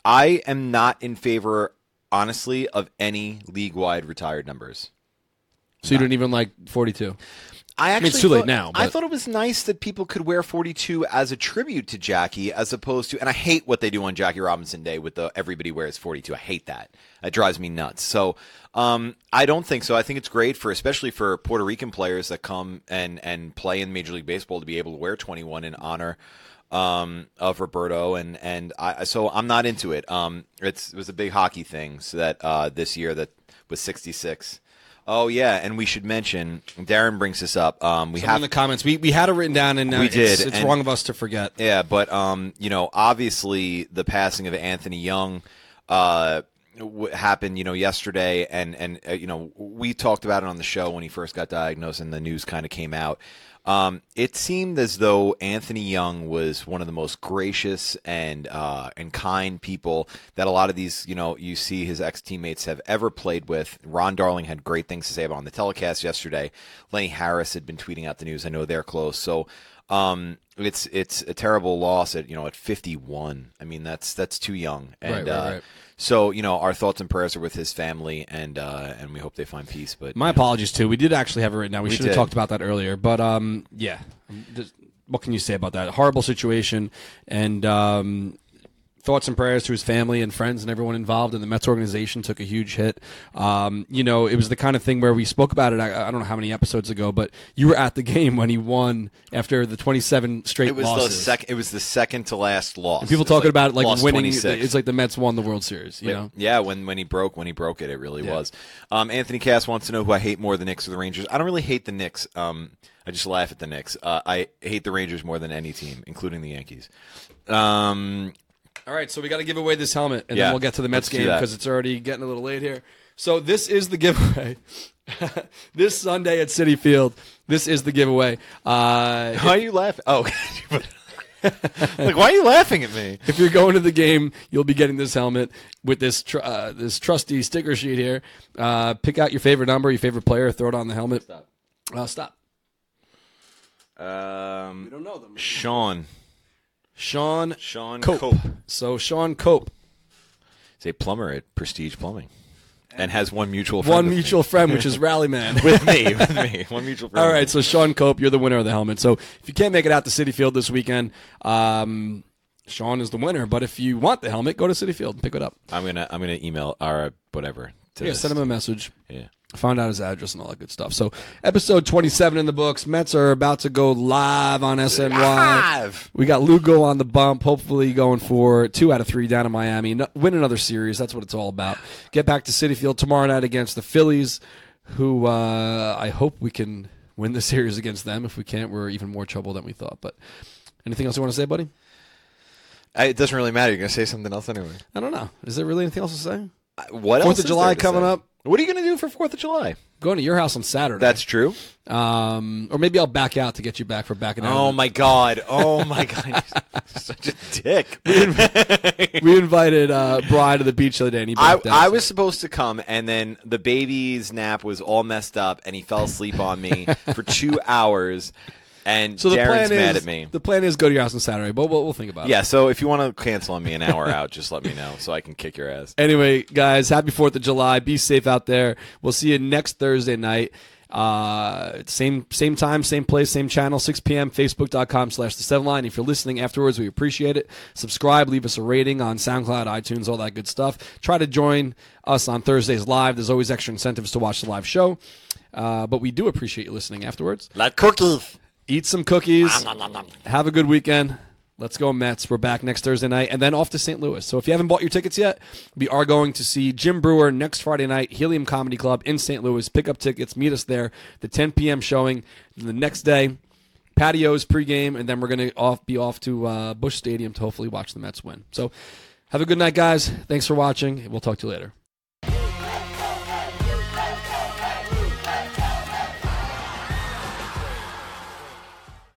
I am not in favor, honestly, of any league-wide retired numbers. So you didn't even like 42. I mean, actually it's too late thought- now. I thought it was nice that people could wear 42 as a tribute to Jackie, as opposed to. And I hate what they do on Jackie Robinson Day with the everybody wears 42. I hate that. It drives me nuts. So um, I don't think so. I think it's great for, especially for Puerto Rican players that come and and play in Major League Baseball to be able to wear 21 in honor um, of Roberto. And and I so I'm not into it. Um, it's it was a big hockey thing so that uh, this year that was 66. Oh yeah, and we should mention Darren brings this up. Um, we Someone have in the comments. We we had it written down, and uh, we did. It's, it's and- wrong of us to forget. Yeah, but um, you know, obviously the passing of Anthony Young uh w- happened, you know, yesterday, and and uh, you know we talked about it on the show when he first got diagnosed, and the news kind of came out. Um, it seemed as though Anthony Young was one of the most gracious and uh, and kind people that a lot of these, you know, you see his ex teammates have ever played with. Ron Darling had great things to say about on the telecast yesterday. Lenny Harris had been tweeting out the news. I know they're close, so um, it's it's a terrible loss at you know at 51. I mean that's that's too young, and Right, right, uh, right. so you know our thoughts and prayers are with his family, and uh, and we hope they find peace. But My apologies too. We did actually have it written down. We, We should have talked about that earlier. But um, yeah, Just- what can you say about that? Horrible situation, and um, thoughts and prayers to his family and friends and everyone involved. And the Mets organization took a huge hit. Um, you know, it was the kind of thing where we spoke about it. I, I don't know how many episodes ago, but you were at the game when he won after the 27 straight it was losses. the second. It was the second to last loss. And people talking about it like winning. 26. It's like the Mets won the World Series. You Yeah, know, yeah. When when he broke when he broke it, it really Yeah. was. Um, Anthony Cass wants to know who I hate more, the Knicks or the Rangers. I don't really hate the Knicks. Um, I just laugh at the Knicks. Uh, I hate the Rangers more than any team, including the Yankees. Um, All right, so we got to give away this helmet, and Yeah, then we'll get to the Mets game because it's already getting a little late here. So this is the giveaway. this Sunday at Citi Field, this is the giveaway. Uh, Why are you laughing? Oh, like why are you laughing at me? if you're going to the game, you'll be getting this helmet with this tr- uh, this trusty sticker sheet here. Uh, pick out your favorite number, your favorite player, throw it on the helmet. Stop. Uh, stop. Um, we don't know them. Sean. Sean. Sean Cope. Cope. So Sean Cope. He's a plumber at Prestige Plumbing, and has one mutual friend One with me. mutual friend, which is Rally Man. with me, with me, one mutual friend. All right, so Sean Cope, you're the winner of the helmet. So if you can't make it out to Citi Field this weekend, um, Sean is the winner. But if you want the helmet, go to Citi Field and pick it up. I'm gonna I'm gonna email or whatever. To Yeah, send him a message. Yeah. Find out his address and all that good stuff. So, episode 27 in the books. Mets are about to go live on SNY. Live! We got Lugo on the bump, hopefully going for two out of three down in Miami. No- win another series. That's what it's all about. Get back to Citi Field tomorrow night against the Phillies, who uh, I hope we can win the series against them. If we can't, we're even more trouble than we thought. But anything else you want to say, buddy? I, it doesn't really matter. You're gonna say something else anyway. I don't know. Is there really anything else to say? What Fourth of July to coming say? up. What are you going to do for Fourth of July? Going to your house on Saturday. That's true. Um, or maybe I'll back out to get you back for backing out. Oh my god! Oh my god! Such a dick. we invited uh, Brian to the beach the other day, and he I, out. I was supposed to come, and then the baby's nap was all messed up, and he fell asleep on me for two hours. And so the Darren's plan mad is at me. the plan is go to your house on Saturday, but we'll, we'll think about it. Yeah, so if you want to cancel on me an hour out, just let me know so I can kick your ass. Anyway, guys, happy Fourth of July. Be safe out there. We'll see you next Thursday night. Uh, same same time, same place, same channel, 6 p.m. Facebook.com slash the seven line. If you're listening afterwards, we appreciate it. Subscribe, leave us a rating on SoundCloud, iTunes, all that good stuff. Try to join us on Thursdays live. There's always extra incentives to watch the live show. Uh, but we do appreciate you listening afterwards. Like cookies. Eat some cookies. Have a good weekend. Let's go Mets. We're back next Thursday night and then off to St. Louis. So if you haven't bought your tickets yet, we are going to see Jim Breuer next Friday night, Helium Comedy Club in St. Louis. Pick up tickets, meet us there. The 10 p.m. showing. The next day, patios pregame, and then we're going to off be off to uh, Busch Stadium to hopefully watch the Mets win. So have a good night, guys. Thanks for watching. We'll talk to you later.